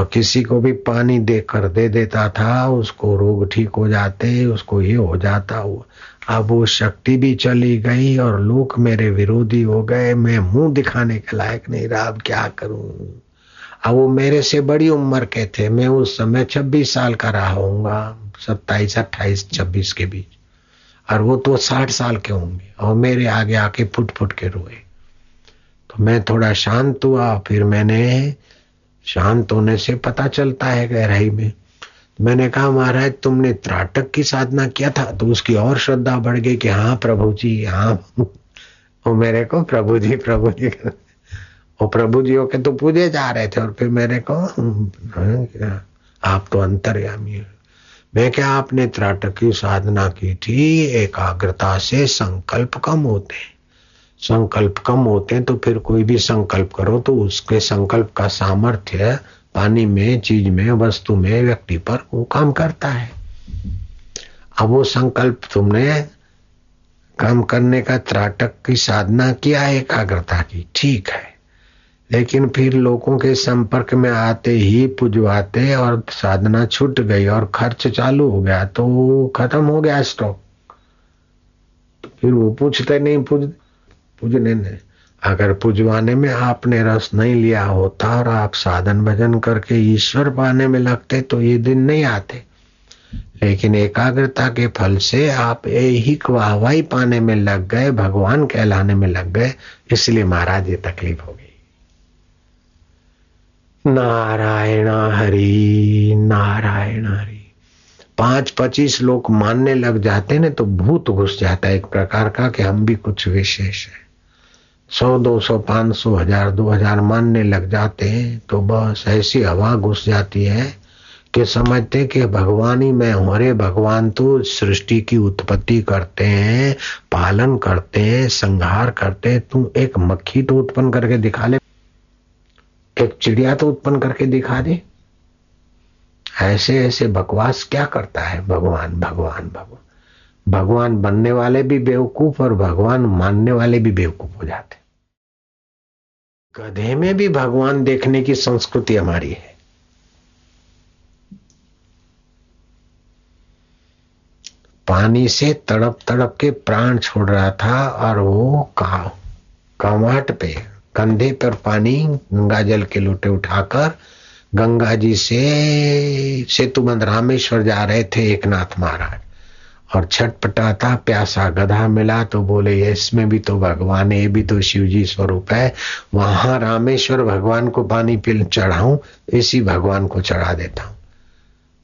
और किसी को भी पानी देकर दे देता था, उसको रोग ठीक हो जाते, उसको ये हो जाता हुआ। अब वो शक्ति भी चली गई और लोग मेरे विरोधी हो गए। मैं मुँह दिखाने के लायक नहीं रहा। अब क्या करूँ? अब वो मेरे से बड़ी उम्र के थे। मैं उस समय छब्बीस साल का रहा हूँगा सत्ताईस, अट्ठाईस, छब्बीस के बीच। और वो तो साठ साल के होंगे। और मेरे आगे आके फुट फुट के रोए। तो मैं थोड़ा शांत हुआ। फिर मैंने शांत होने से पता चलता है गहराई में मैंने कहा, महाराज, तुमने त्राटक की साधना किया था तो उसकी और श्रद्धा बढ़ गई कि हाँ प्रभु जी हाँ वो मेरे को प्रभु जी प्रभु जी वो प्रभु जी के तो पूजे जा रहे थे, और फिर मेरे को आप तो अंतर्यामी है। मैं क्या आपने त्राटक की साधना की थी? एकाग्रता से संकल्प कम होते हैं। संकल्प कम होते हैं तो फिर कोई भी संकल्प करो तो उसके संकल्प का सामर्थ्य पानी में, चीज़ में, वस्तु में, व्यक्ति पर वो काम करता है। अब वो संकल्प तुमने काम करने का त्राटक की साधना किया एकाग्रता की, ठीक है। लेकिन फिर लोगों के संपर्क में आते ही पुजवाते और साधना छूट गई और खर्च चालू हो गया तो खत्म हो गया स्टॉक तो फिर वो पूछते नहीं, पूज, पूजने नहीं। अगर पुजवाने में आपने रस नहीं लिया होता और आप साधन भजन करके ईश्वर पाने में लगते तो ये दिन नहीं आते। लेकिन एकाग्रता के फल से आप ही वाहवाही पाने में लग गए, भगवान कहलाने में लग गए, इसलिए महाराज ये तकलीफ़ हो गई। नारायण हरि नारायण हरि। पाँच पच्चीस लोग मानने लग जाते ना तो भूत घुस जाता है एक प्रकार का कि हम भी कुछ विशेष है। सौ, दो सौ, पाँच सौ, हज़ार, दो हज़ार मानने लग जाते हैं तो बस ऐसी हवा घुस जाती है कि समझते कि भगवान ही मैं हूँ। अरे भगवान तो सृष्टि की उत्पत्ति करते हैं, पालन करते हैं, संहार करते हैं। तू एक मक्खी तो उत्पन्न करके दिखा ले, एक चिड़िया तो उत्पन्न करके दिखा दे। ऐसे ऐसे बकवास क्या करता है भगवान भगवान भगवान? भगवान बनने वाले भी बेवकूफ़ और भगवान मानने वाले भी बेवकूफ़ हो जाते गधे में भी भगवान देखने की संस्कृति हमारी है। पानी से तड़प तड़प के प्राण छोड़ रहा था और वो का पे, कंधे पर पानी गंगा जल के लोटे उठाकर गंगा जी से सेतुबंद रामेश्वर जा रहे थे एक नाथ महाराज। और छटपटाता प्यासा गधा मिला तो बोले, इसमें भी तो भगवान है ये भी तो शिव जी स्वरूप है। वहाँ रामेश्वर भगवान को पानी पिल चढ़ाऊं, इसी भगवान को चढ़ा देता हूँ।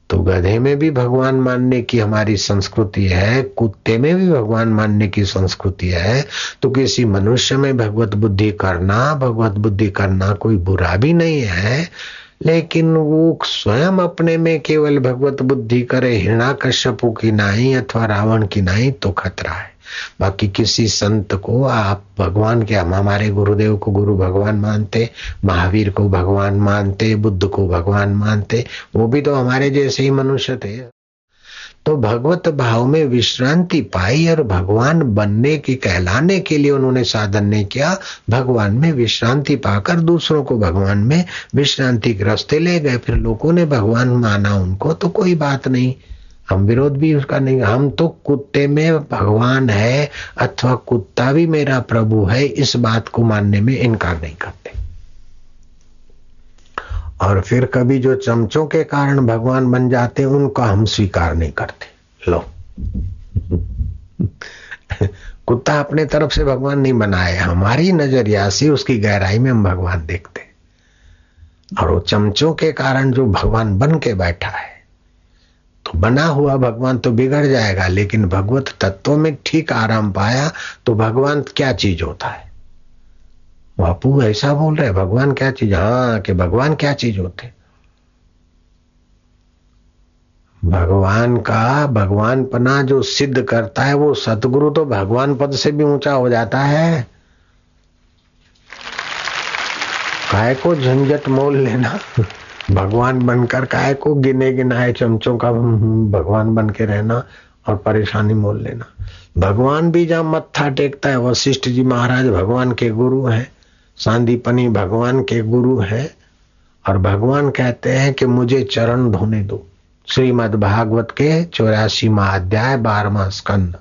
तो गधे में भी भगवान मानने की हमारी संस्कृति है, कुत्ते में भी भगवान मानने की संस्कृति है। तो किसी मनुष्य में भगवत बुद्धि करना, भगवत बुद्धि करना कोई बुरा भी नहीं है। लेकिन वो स्वयं अपने में केवल भगवत बुद्धि करे हिरणा कश्यपु की नहीं अथवा रावण की नहीं तो खतरा है। बाकी किसी संत को आप भगवान के, हम हमारे गुरुदेव को गुरु भगवान मानते, महावीर को भगवान मानते, बुद्ध को भगवान मानते, वो भी तो हमारे जैसे ही मनुष्य थे। तो भगवत भाव में विश्रांति पाई और भगवान बनने के, कहलाने के लिए उन्होंने साधन नहीं किया। भगवान में विश्रांति पाकर दूसरों को भगवान में विश्रांति ग्रस्त ले गए। फिर लोगों ने भगवान माना उनको तो कोई बात नहीं। हम विरोध भी उसका नहीं, हम तो कुत्ते में भगवान है अथवा कुत्ता भी मेरा प्रभु है, इस बात को मानने में इनकार नहीं करते। और फिर कभी जो चमचों के कारण भगवान बन जाते हैं उनका हम स्वीकार नहीं करते। लो। कुत्ता अपने तरफ़ से भगवान नहीं बनाए, हमारी नज़रिया से उसकी गहराई में हम भगवान देखते। और वो चमचों के कारण जो भगवान बन के बैठा है तो बना हुआ भगवान तो बिगड़ जाएगा, लेकिन भगवत तत्व में ठीक आराम पाया तो भगवान क्या चीज़ होता है? बापू, ऐसा बोल रहे भगवान क्या चीज़ हाँ कि भगवान क्या चीज़ होते भगवान का भगवान पना जो सिद्ध करता है, वो सतगुरु तो भगवान पद से भी ऊँचा हो जाता है। काय को झंझट मोल लेना? भगवान बनकर काय को गिने गिनाए चमचों का भगवान बन के रहना और परेशानी मोल लेना। भगवान भी जहाँ मत्था टेकता है, वशिष्ठ जी महाराज भगवान के गुरु हैं। सांदीपनी भगवान के गुरु है और भगवान कहते हैं कि मुझे चरण धोने दो। श्रीमद भागवत के चौरासीवा अध्याय, बारहवा स्कंद।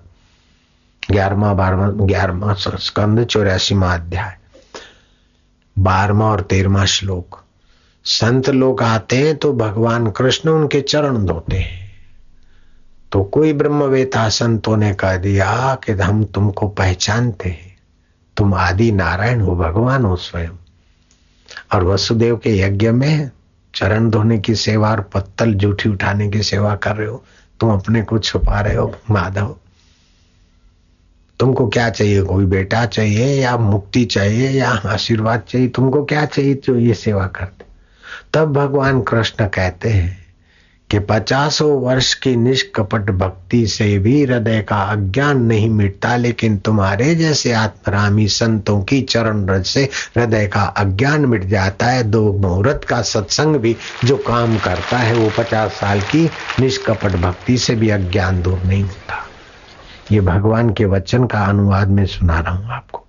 ग्यारहवा, बारहवा, ग्यारहवा स्कंद, चौरासीवा अध्याय। बारहवा और तेरहवा श्लोक। संत लोग आते हैं तो भगवान कृष्ण उनके चरण धोते हैं। तो कोई ब्रह्मवेता संतों ने कह दिया कि हम तुमको पहचानते हैं। तुम आदि नारायण हो, भगवान हो स्वयं। और वसुदेव के यज्ञ में चरण धोने की सेवा और पत्तल जूठी उठाने की सेवा कर रहे हो, तुम अपने को छुपा रहे हो, माधव। तुमको क्या चाहिए? कोई बेटा चाहिए या मुक्ति चाहिए या आशीर्वाद चाहिए? तुमको क्या चाहिए जो ये सेवा करते? तब भगवान कृष्ण कहते हैं कि पचासों वर्ष की निष्कपट भक्ति से भी हृदय का अज्ञान नहीं मिटता, लेकिन तुम्हारे जैसे आत्मरामी संतों की चरण रज से हृदय का अज्ञान मिट जाता है। दो मुहूर्त का सत्संग भी जो काम करता है, वो पचास साल की निष्कपट भक्ति से भी अज्ञान दूर नहीं होता। ये भगवान के वचन का अनुवाद में सुना रहा हूँ आपको।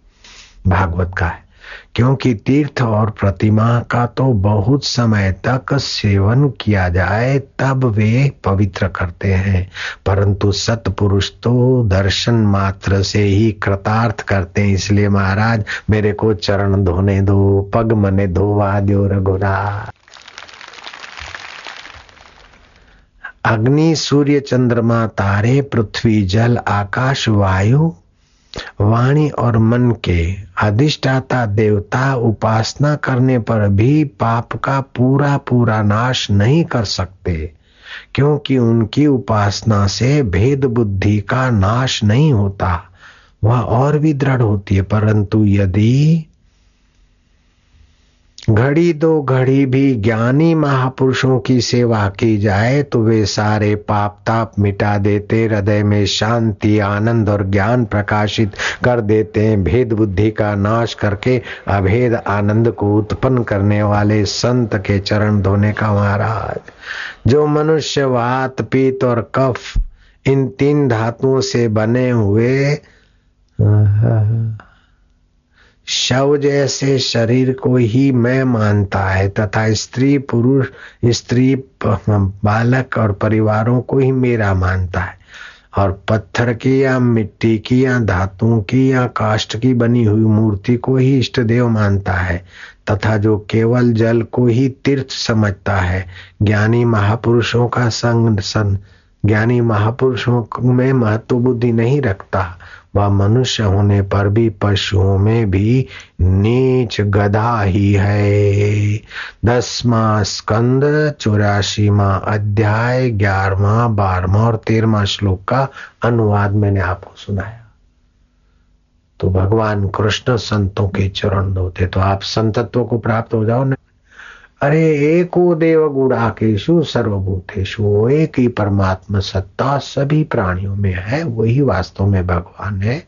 भागवत का है। क्योंकि तीर्थ और प्रतिमा का तो बहुत समय तक सेवन किया जाए, तब वे पवित्र करते हैं। परंतु सतपुरुष तो दर्शन मात्र से ही कृतार्थ करते हैं। इसलिए महाराज, मेरे को चरण धोने दो, पग मने धोवा दो रघुरा अग्नि, सूर्य, चंद्रमा, तारे, पृथ्वी, जल, आकाश, वायु वाणी और मन के अधिष्ठाता देवता उपासना करने पर भी पाप का पूरा पूरा नाश नहीं कर सकते, क्योंकि उनकी उपासना से भेद बुद्धि का नाश नहीं होता। वह और भी दृढ़ होती है, परंतु यदि घड़ी दो घड़ी भी ज्ञानी महापुरुषों की सेवा की जाए तो वे सारे पाप ताप मिटा देते, हृदय में शांति, आनंद और ज्ञान प्रकाशित कर देते हैं भेद बुद्धि का नाश करके अभेद आनंद को उत्पन्न करने वाले संत के चरण धोने का महाराज। जो मनुष्य वात, पीत और कफ इन तीन धातुओं से बने हुए शव जैसे शरीर को ही मैं मानता है, तथा स्त्री पुरुष, स्त्री बालक और परिवारों को ही मेरा मानता है। और पत्थर की या मिट्टी की या धातुओं की या काष्ट की बनी हुई मूर्ति को ही इष्ट देव मानता है, तथा जो केवल जल को ही तीर्थ समझता है। ज्ञानी महापुरुषों का संग सन ज्ञानी महापुरुषों में महत्व बुद्धि नहीं रखता। वह मनुष्य होने पर भी पशुओं में भी नीच गधा ही है। दसवा स्कंद, चौरासीवा अध्याय, ग्यारहवा, बारहवा और तेरहवा श्लोक का अनुवाद मैंने आपको सुनाया। तो भगवान कृष्ण संतों के चरण धोते तो आप संतत्व को प्राप्त हो जाओ ना। अरे एको देव गुड़ाकेशु सर्वभूतेशु एक ही परमात्मा सत्ता सभी प्राणियों में है, वही वास्तव में भगवान है।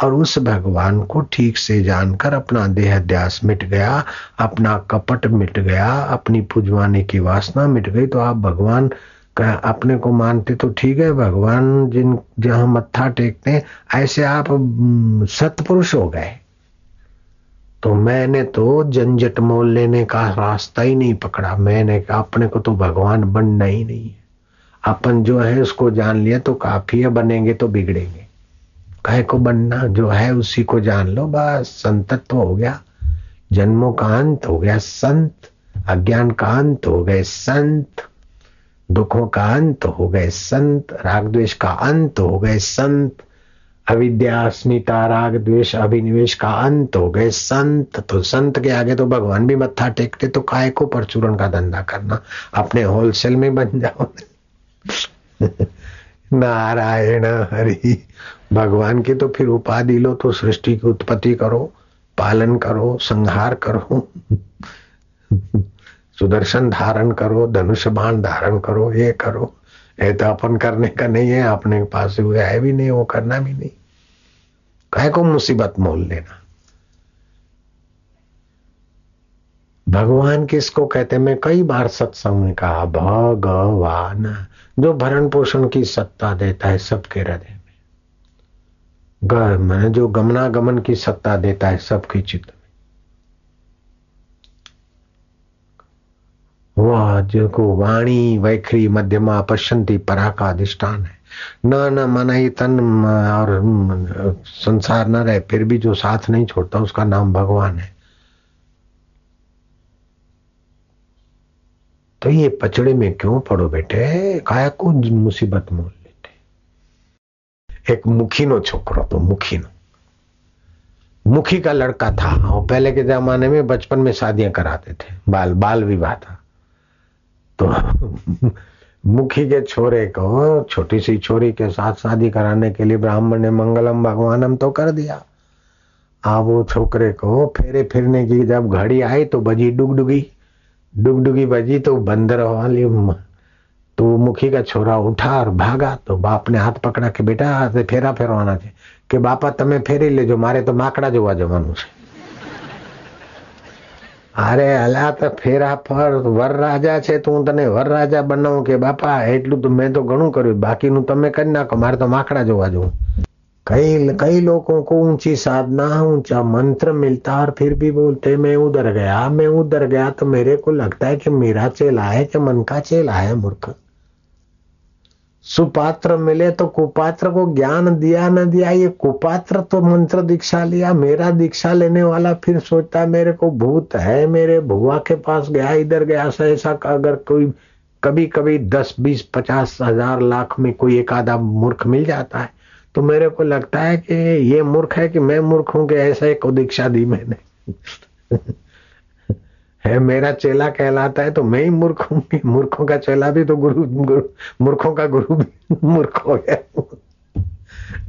और उस भगवान को ठीक से जानकर अपना देह ध्यास मिट गया, अपना कपट मिट गया, अपनी पुजवाने की वासना मिट गई तो आप भगवान अपने को मानते तो ठीक है, भगवान जिन जहाँ मत्था टेकते ऐसे आप सतपुरुष हो गए। तो मैंने तो झंझट मोल लेने का रास्ता ही नहीं पकड़ा। मैंने कहा, अपने को तो भगवान बनना ही नहीं है। अपन जो है उसको जान लिया तो काफ़ी है, बनेंगे तो बिगड़ेंगे। कहे को बनना जो है उसी को जान लो, बस संतत्व हो गया। जन्मों का अंत हो गया संत अज्ञान का अंत हो गए संत दुखों का अंत हो गए संत राग द्वेष का अंत हो गए संत। अविद्या राग, द्वेष, अभिनिवेश का अंत हो गए संत। तो संत के आगे तो भगवान भी मत्था टेकते तो काय को परचूरण का धंधा करना? अपने होलसेल में बन जाओ। नारायण हरि, भगवान की तो फिर उपाधि लो तो सृष्टि की उत्पत्ति करो, पालन करो, संहार करो। सुदर्शन धारण करो धनुष बाण धारण करो, ये करो। तो अपन करने का नहीं है, अपने पास है भी नहीं, वो करना भी नहीं। कह को मुसीबत मोल लेना? भगवान किसको कहते मैं कई बार सत्संग में कहा, भगवान, जो भरण पोषण की सत्ता देता है सबके हृदय में। जो गमनागमन की सत्ता देता है सबके चित्त वह जो वाणी वैखरी मध्यमा पश्यंती परा का अधिष्ठान है। न न, मन ही तन और संसार न रहे, फिर भी जो साथ नहीं छोड़ता, उसका नाम भगवान है। तो ये पचड़े में क्यों पड़ो बेटे? काया को मुसीबत मोल लेते। एक मुखीनो छोकरो तो मुखीनो। मुखी का लड़का था और पहले के जमाने में बचपन में शादियाँ कराते थे बाल बाल विवाह था। तो मुखी के छोरे को छोटी सी छोरी के साथ शादी कराने के लिए ब्राह्मण ने मंगलम भगवानम तो कर दिया अब वो छोकरे को फेरे फिरने की जब घड़ी आई तो बजी डुगडुगी डुगडुगी बजी तो बंदर वाली तो मुखी का छोरा उठा और भागा तो बाप ने हाथ पकड़ा के बेटा फेरा फेरवाना છે કે બાપા તમે ફેરી લેજો મારે તો માકડા જોવા જવાનું છે અરે અલા તો ફેરા પર વરરાજા છે તો હું તને વરરાજા બનાવું કે બાપા એટલું તો મેં तो ઘણું કર્યું બાકીનું તમે કરી નાખો મારે તો માખડા જોવા જવું कई कई लोगों को ऊंची साधना ऊंचा मंत्र मिलता और फिर भी बोलते मैं उधर गया मैं उधर गया तो मेरे को लगता है कि मेरा चेला है कि मन का चेला है मूर्ख सुपात्र मिले तो कुपात्र को ज्ञान दिया न दिया, ये कुपात्र तो मंत्र दीक्षा लिया, मेरा दीक्षा लेने वाला फिर सोचता, मेरे को भूत है, मेरे भुआ के पास गया, इधर गया, ऐसा अगर कोई कभी कभी दस, बीस, पचास हज़ार लाख में कोई एक आधा मूर्ख मिल जाता है तो मेरे को लगता है कि ये मूर्ख है कि मैं मूर्ख हूँ कि ऐसा एक दीक्षा दी मैंने। है, मेरा चेला कहलाता है तो मैं ही मूर्ख हूँ मूर्खों का चेला भी तो गुरु गुरु, मूर्खों का गुरु भी मूर्ख हो गया।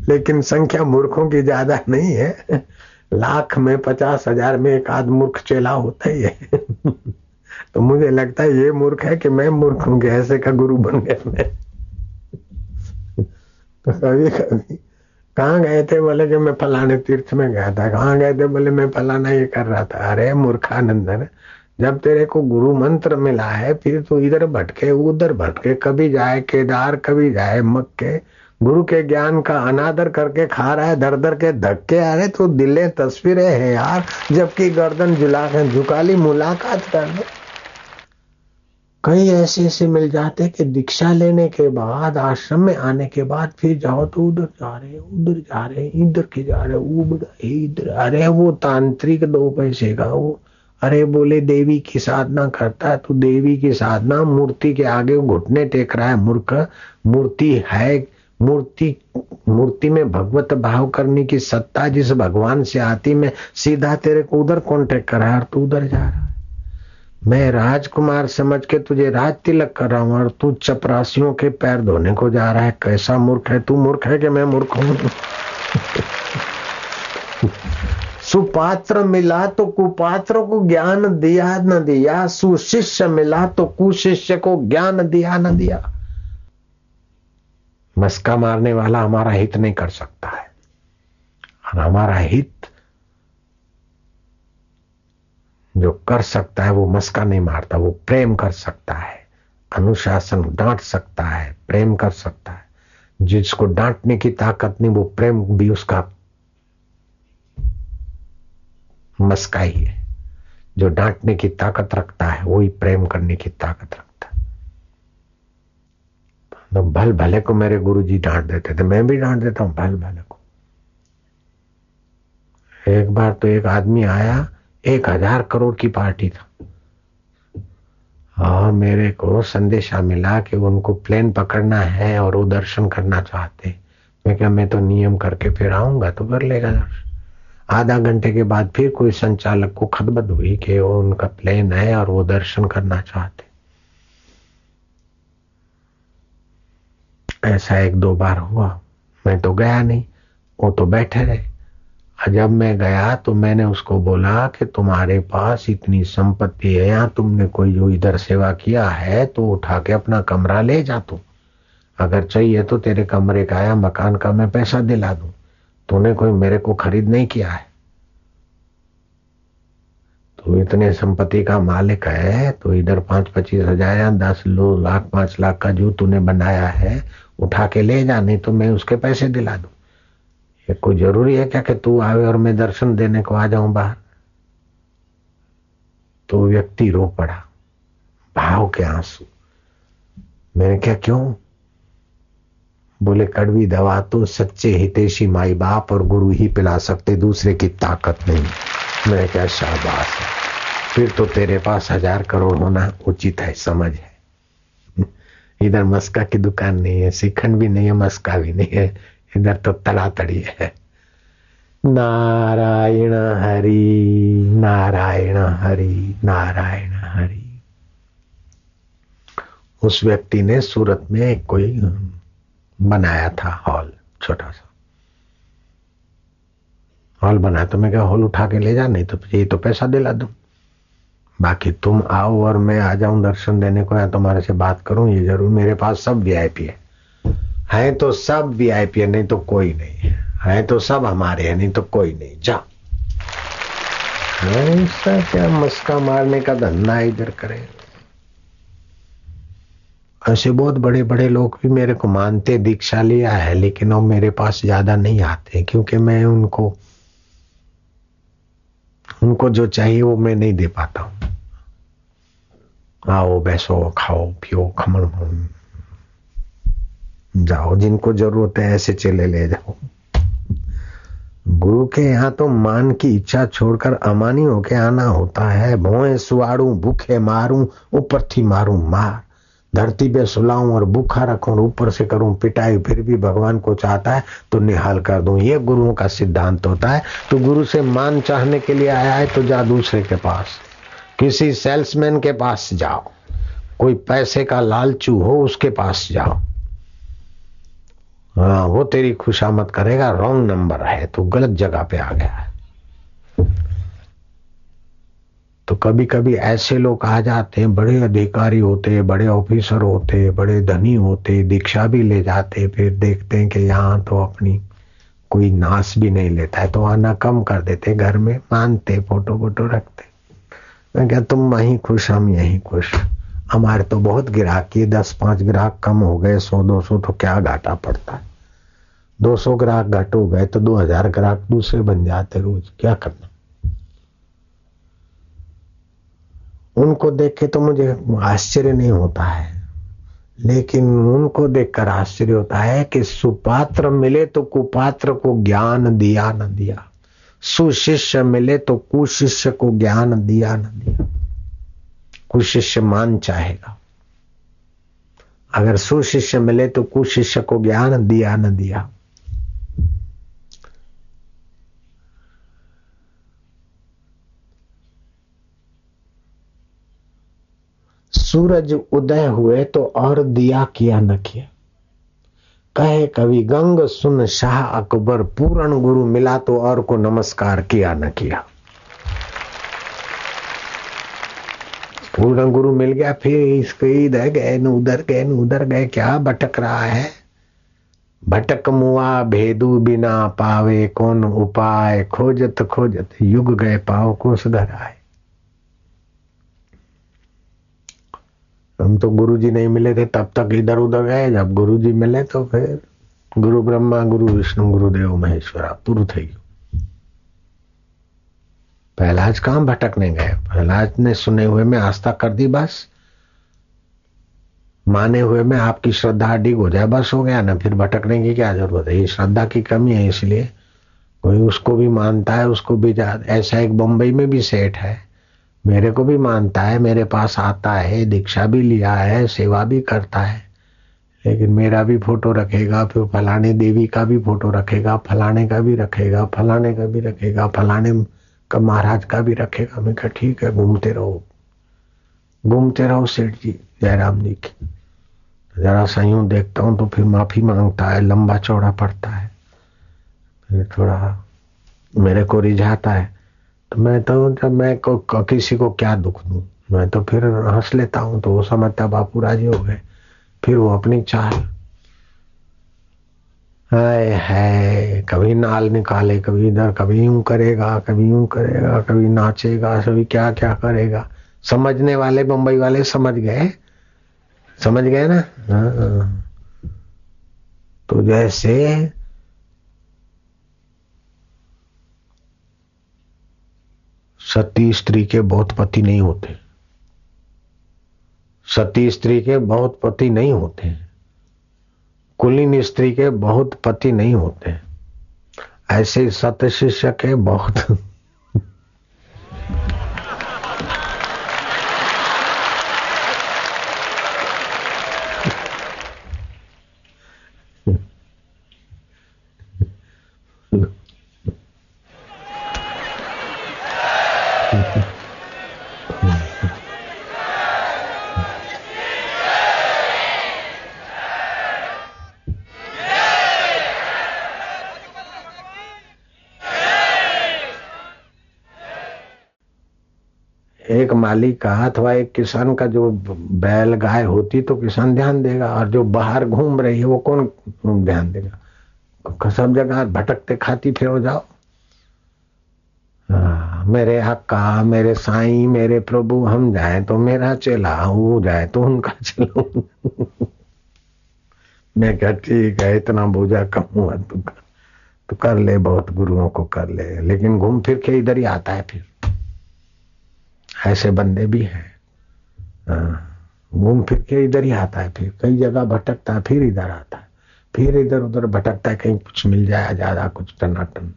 लेकिन संख्या मूर्खों की ज़्यादा नहीं है। लाख में पचास हज़ार में एक आध मूर्ख चेला होता ही है। तो मुझे लगता है ये मूर्ख है कि मैं मूर्ख हूँ ऐसे का गुरु बन गया मैं। तो कभी कभी। कहाँ गए थे बोले कि मैं फलाने तीर्थ में गया था? कहाँ गए थे बोले, मैं फलाना ये कर रहा था। अरे मूर्खानंदन जब तेरे को गुरु मंत्र मिला है, फिर तू इधर भटके, उधर भटके, कभी जाए केदार, कभी जाए मक्के, गुरु के ज्ञान का अनादर करके खा रहा है, दर दर के धक्के आ रहे तो दिले तस्वीरें है यार, जबकि गर्दन झुला झुका ली मुलाकात कर ले। कई ऐसे ऐसे मिल जाते कि दीक्षा लेने के बाद, आश्रम में आने के बाद, फिर जाओ तो उधर जा रहे, उधर जा रहे, इधर के जा रहे उबड़ इधर अरे वो तांत्रिक दो पैसे का, वो अरे बोले, देवी की साधना करता है तो देवी की साधना मूर्ति के आगे घुटने टेक रहा है, मूर्ख। मूर्ति है, मूर्ति मूर्ति में भगवत भाव करने की सत्ता जिस भगवान से आती मैं सीधा तेरे को उधर कॉन्टेक्ट कर रहा है, और तू उधर जा रहा है। मैं राजकुमार समझ के तुझे राज तिलक कर रहा हूँ, और तू चपरासियों के पैर धोने को जा रहा है। कैसा मूर्ख है, तू मूर्ख है कि मैं मूर्ख हूँ? सुपात्र मिला तो कुपात्र को ज्ञान दिया न दिया, सुशिष्य मिला तो कुशिष्य को ज्ञान दिया न दिया। मस्का मारने वाला हमारा हित नहीं कर सकता है। और हमारा हित जो कर सकता है, वो मस्का नहीं मारता, वो प्रेम कर सकता है। अनुशासन डांट सकता है, प्रेम कर सकता है। जिसको डांटने की ताकत नहीं, वो प्रेम भी उसका मस्का ही है जो डांटने की ताकत रखता है, वही प्रेम करने की ताकत रखता है। तो भल भले को मेरे गुरु जी डांट देते थे, मैं भी डांट देता हूँ भल भले को। एक बार तो एक आदमी आया, एक हज़ार करोड़ की पार्टी था। और मेरे को संदेशा मिला कि उनको प्लेन पकड़ना है और वो दर्शन करना चाहते मैं क्या मैं तो नियम करके फिर आऊँगा तो कर लेगा दर्शन। आधा घंटे के बाद फिर कोई संचालक को खतबत हुई कि वो उनका प्लेन है और वो दर्शन करना चाहते। ऐसा एक दो बार हुआ। मैं तो गया नहीं, वो तो बैठे रहे। जब मैं गया तो मैंने उसको बोला कि तुम्हारे पास इतनी संपत्ति है, या तुमने कोई जो इधर सेवा किया है तो उठा के अपना कमरा ले जा तू। अगर चाहिए तो तेरे कमरे का या मकान का मैं पैसा दिला दू। तूने कोई मेरे को खरीद नहीं किया है। तो इतने संपत्ति का मालिक है तो इधर पाँच पच्चीस हज़ार या दस लो लाख, पाँच लाख का जो तूने बनाया है, उठा के ले जा, नहीं तो मैं उसके पैसे दिला दू। ये कोई ज़रूरी है क्या कि तू आवे और मैं दर्शन देने को आ जाऊँ बाहर? तो व्यक्ति रो पड़ा, भाव के आँसू। मैंने क्या क्यों? बोले, कड़वी दवा तो सच्चे हितेशी माई बाप और गुरु ही पिला सकते, दूसरे की ताकत नहीं। मैंने क्या शाबाश। है फिर तो तेरे पास हज़ार करोड़ होना उचित है, समझ है। इधर मस्का की दुकान नहीं है सिखन भी नहीं है, मस्का भी नहीं है, इधर तो तड़ातड़ी है। नारायण हरि नारायण हरि नारायण हरि। उस व्यक्ति ने सूरत में कोई बनाया था हॉल, छोटा सा। हॉल बनाया तो मैं क्या हॉल उठा के ले जा, नहीं तो ये तो पैसा दिला दू। बाकी तुम आओ और मैं आ जाऊँ, दर्शन देने को, या तुम्हारे से बात करूँ, ये ज़रूर मेरे पास सब वीआईपी है। है तो सब वीआईपी है, नहीं तो कोई नहीं है तो सब हमारे हैं, नहीं तो कोई नहीं। जा। ऐसा क्या मस्का मारने का धंधा इधर करे। ऐसे बहुत बड़े बड़े लोग भी मेरे को मानते, दीक्षा लिया है, लेकिन वो मेरे पास ज़्यादा नहीं आते, क्योंकि मैं उनको उनको जो चाहिए वो मैं नहीं दे पाता हूँ। आओ, बैसो, खाओ, पियो, खमण जाओ, जिनको ज़रूरत है ऐसे चले ले जाओ। गुरु के यहाँ तो मान की इच्छा छोड़कर अमानी होके आना होता है भोए सुवाड़ू भूखे मारू, ऊपर थी मारू मार। धरती पे सुलाऊं और भूखा रखूँ, और ऊपर से करूँ पिटाई, फिर भी भगवान को चाहता है तो निहाल कर दूँ। ये गुरुओं का सिद्धांत होता है। तो गुरु से मान चाहने के लिए आया है तो जा दूसरे के पास। किसी सेल्समैन के पास जाओ। कोई पैसे का लालचू हो, उसके पास जाओ। हाँ वो तेरी खुशामद करेगा रॉन्ग नंबर है तो गलत जगह पे आ गया है। तो कभी कभी ऐसे लोग आ जाते हैं, बड़े अधिकारी होते, बड़े ऑफिसर होते, बड़े धनी होते, दीक्षा भी ले जाते, फिर देखते हैं कि यहाँ तो अपनी कोई नाश भी नहीं लेता है तो आना कम कर देते घर में मानते फ़ोटो वोटो रखते। मैं क्या तुम वहीं खुश, हम यहीं खुश। हमारे तो बहुत ग्राहक, ये दस पाँच ग्राहक कम हो गए सौ दो सौ तो क्या घाटा पड़ता है? दो सौ ग्राहक घट हो गए तो दो हज़ार ग्राहक दूसरे बन जाते रोज, क्या करना? उनको देख के तो मुझे आश्चर्य नहीं होता है। लेकिन उनको देखकर आश्चर्य होता है कि सुपात्र मिले तो कुपात्र को ज्ञान दिया न दिया। सुशिष्य मिले तो कुशिष्य को ज्ञान दिया न दिया। कुशिष्य मान चाहेगा। अगर सुशिष्य मिले तो कुशिष्य को ज्ञान दिया न दिया। सूरज उदय हुए तो और दिया किया न किया। कहे कवि, गंग सुन शाह अकबर, पूर्ण गुरु मिला तो और को नमस्कार किया न किया। पूर्ण गुरु मिल गया, फिर इसको इधर गए, न उधर गए, न उधर गए, क्या भटक रहा है? भटक मुआ भेदू बिना पावे, कौन उपाय? खोजत खोजत युग गए पाओ कोस घर आए हम तो गुरु जी नहीं मिले थे, तब तक इधर उधर गए। जब गुरु जी मिले तो फिर गुरु ब्रह्मा, गुरु विष्णु गुरुदेव महेश्वर आप गुरु थे। पहला आज भटकने गए? पहलाज ने सुने हुए में आस्था कर दी बस। माने हुए में आपकी श्रद्धा डिग हो जाए, बस हो गया ना। फिर भटकने की क्या ज़रूरत है? ये श्रद्धा की कमी है इसलिए। कोई उसको भी मानता है, उसको भी ऐसा एक बंबई में भी सेठ है। मेरे को भी मानता है, मेरे पास आता है, दीक्षा भी लिया है, सेवा भी करता है। लेकिन मेरा भी फ़ोटो रखेगा, फिर फलाने देवी का भी फ़ोटो रखेगा, फलाने का भी रखेगा, फलाने का भी रखेगा, फलाने का महाराज का भी रखेगा। मैं कहा, ठीक है, घूमते रहो। घूमते रहो, सेठ जी, जयराम जी की। जरा सा यूँ देखता हूँ तो फिर माफ़ी माँगता है, लंबा चौड़ा पड़ता है। फिर थोड़ा मेरे को रिझाता है। तो मैं तो जब मैं को, को, किसी को क्या दुख दू? मैं तो फिर हंस लेता हूँ तो वो समझता बापू राज़ी हो गए। फिर वो अपनी चाल। है है कभी नाल निकाले कभी इधर कभी यूँ करेगा कभी यूँ करेगा कभी नाचेगा कभी क्या क्या करेगा? समझने वाले बंबई वाले समझ गए? समझ गए ना? हाँ। तो जैसे सती स्त्री के बहुत पति नहीं होते। सती स्त्री के बहुत पति नहीं होते। कुलीन स्त्री के बहुत पति नहीं होते। ऐसे सत शिष्य के बहुत। एक मालिक का अथवा एक किसान का जो बैल गाय होती तो किसान ध्यान देगा, और जो बाहर घूम रही है वो कौन ध्यान देगा? सब जगह भटकते खाती फिर जाओ। मेरे हक्का मेरे साईं मेरे प्रभु हम जाए तो मेरा चेला वो जाए तो उनका चलो मैं क्या ठीक है इतना बोझा कम हुआ तू कर तो कर ले बहुत गुरुओं को कर ले लेकिन घूम फिर के इधर ही आता है फिर। ऐसे बंदे भी हैं। हाँ, घूम फिर के इधर ही आता है फिर कई जगह भटकता है फिर इधर आता है फिर इधर उधर भटकता है कहीं कुछ मिल जाए ज़्यादा कुछ टना टनाटन।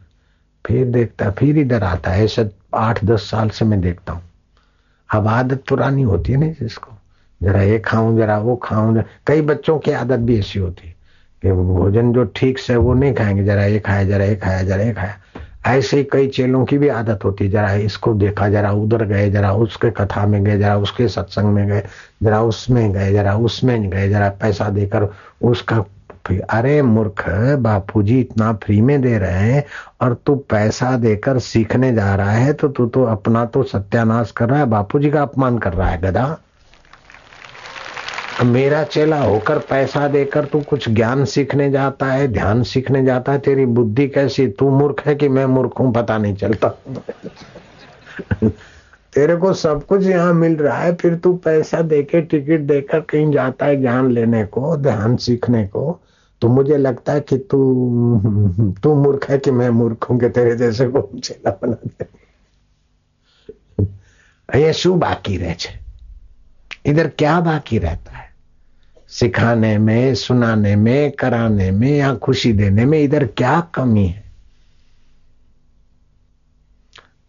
फिर देखता, फिर इधर आता है ऐसे आठ, दस साल से मैं देखता हूँ। अब आदत पुरानी होती है ना जिसको। जरा ये खाऊं, जरा वो खाऊं। कई बच्चों की आदत भी ऐसी होती है कि भोजन जो ठीक से वो नहीं खाएँगे, जरा ये खाया, जरा ये खाया, जरा ये खाया। ऐसे ही कई चेलों की भी आदत होती है, जरा इसको देखा, जरा उधर गए, जरा उसके कथा में गए, जरा उसके सत्संग में गए, जरा उसमें गए, जरा उसमें गए, जरा पैसा देकर उसका अरे मूर्ख, बापूजी इतना फ्री में दे रहे हैं और तू पैसा देकर सीखने जा रहा है तो तू तो अपना तो सत्यानाश कर रहा है, बापूजी का अपमान कर रहा है गधा। मेरा चेला होकर पैसा देकर तू कुछ ज्ञान सीखने जाता है, ध्यान सीखने जाता है, तेरी बुद्धि कैसी? तू मूर्ख है कि मैं मूर्ख हूँ? पता नहीं चलता। तेरे को सब कुछ यहाँ मिल रहा है, फिर तू पैसा देके टिकट देकर कहीं जाता है ज्ञान लेने को, ध्यान सीखने को। तो मुझे लगता है कि तू तू मूर्ख है कि मैं मूर्ख हूं कि तेरे जैसे को चेला बना दे અહીંયા શું બાકી રહે છે इधर क्या बाकी रहता है सिखाने में सुनाने में कराने में या खुशी देने में इधर क्या कमी है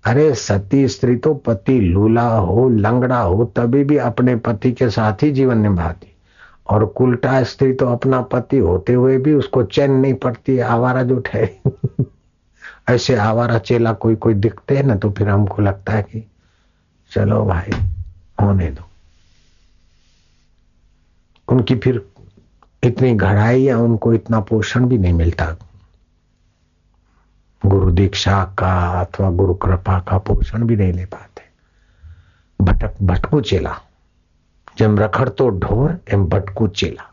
अरे सती स्त्री तो पति लूला हो लंगड़ा हो तभी भी अपने पति के साथ ही जीवन निभाती और उल्टा स्त्री तो अपना पति होते हुए भी उसको चैन नहीं पड़ती, आवारा जो है ऐसे आवारा चेला कोई कोई दिखते हैं ना तो फिर हमको लगता है कि चलो भाई, होने दो। उनकी फिर इतनी घड़ाई या उनको इतना पोषण भी नहीं मिलता। गुरु दीक्षा का अथवा गुरु कृपा का पोषण भी नहीं ले पाते। भटक भटकू चेला। जम रखड़ तो ढोर एम भटकू चेला।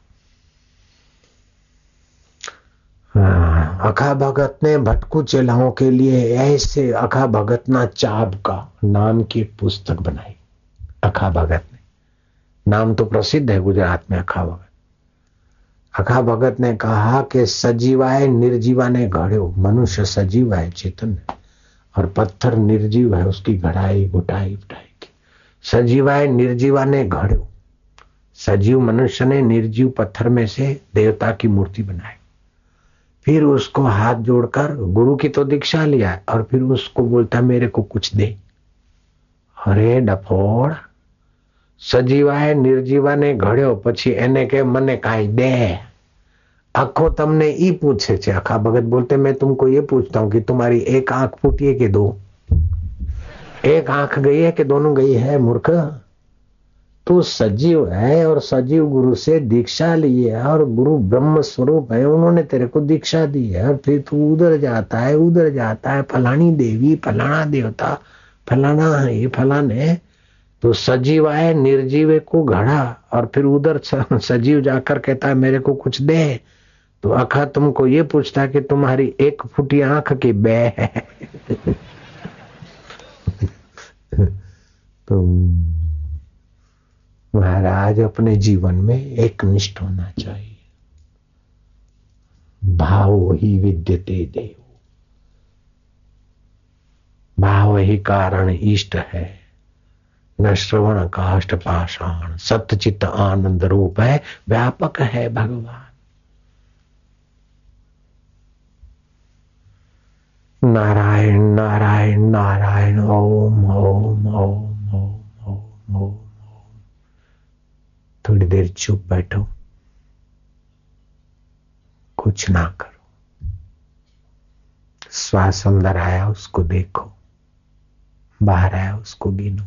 हाँ, अखा भगत ने भटकू चेलाओं के लिए ऐसे अखा भगत ना चाब का नाम की एक पुस्तक बनाई। अखा भगत ने नाम तो प्रसिद्ध है गुजरात में अखा भगत। अखा भगत ने कहा कि सजीवाए निर्जीवा ने घड़ो मनुष्य सजीव है चेतन और पत्थर निर्जीव है उसकी घड़ाई घुटाई उठाई की। सजीवाए निर्जीवा ने घड़ो सजीव मनुष्य ने निर्जीव पत्थर में से देवता की मूर्ति बनाई फिर उसको हाथ जोड़कर गुरु की तो दीक्षा लिया और फिर उसको बोलता मेरे को कुछ दे अरे डफोड़ સજીવાએ નિર્જીવાને ઘડ્યો પછી એને કે મને કાંઈ દે आखो तमने ई पूछे छे अखा भगत बोलते मैं तुमको ये पूछता हूँ कि तुम्हारी एक आंख फूटी है कि दो एक आंख गई है कि दोनों गई है मूर्ख तू सजीव है और सजीव गुरु से दीक्षा ली है और गुरु ब्रह्म स्वरूप है, उन्होंने तेरे को दीक्षा दी है। और फिर तू उधर जाता है, उधर जाता है, फलानी देवी, फलाना देवता, फलाना है ये फलाने। तो सजीव आए, निर्जीव को घड़ा और फिर उधर सजीव जाकर कहता है, मेरे को कुछ दे। तो अखा तुमको ये पूछता कि तुम्हारी एक फुटी आँख की बे है। तो महाराज अपने जीवन में एक निष्ठ होना चाहिए। भाव ही विद्यते देव। भाव ही कारण इष्ट है। न श्रवण काष्ट पाषाण सत्यचित आनंद रूप है, व्यापक है भगवान। नारायण नारायण नारायण, ओम ओम ओम ओम ओम ओम। थोड़ी देर चुप बैठो। कुछ ना करो। श्वास अंदर आया, उसको देखो। बाहर आया, उसको गिनो।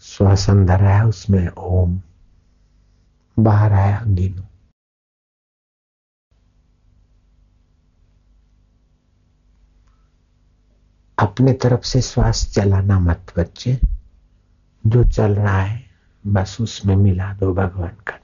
श्वास अंदर आया, उसमें ओम। बाहर आया अंगीनू अपने तरफ़ से श्वास चलाना मत बच्चे। जो चल रहा है, बस उसमें मिला दो भगवान का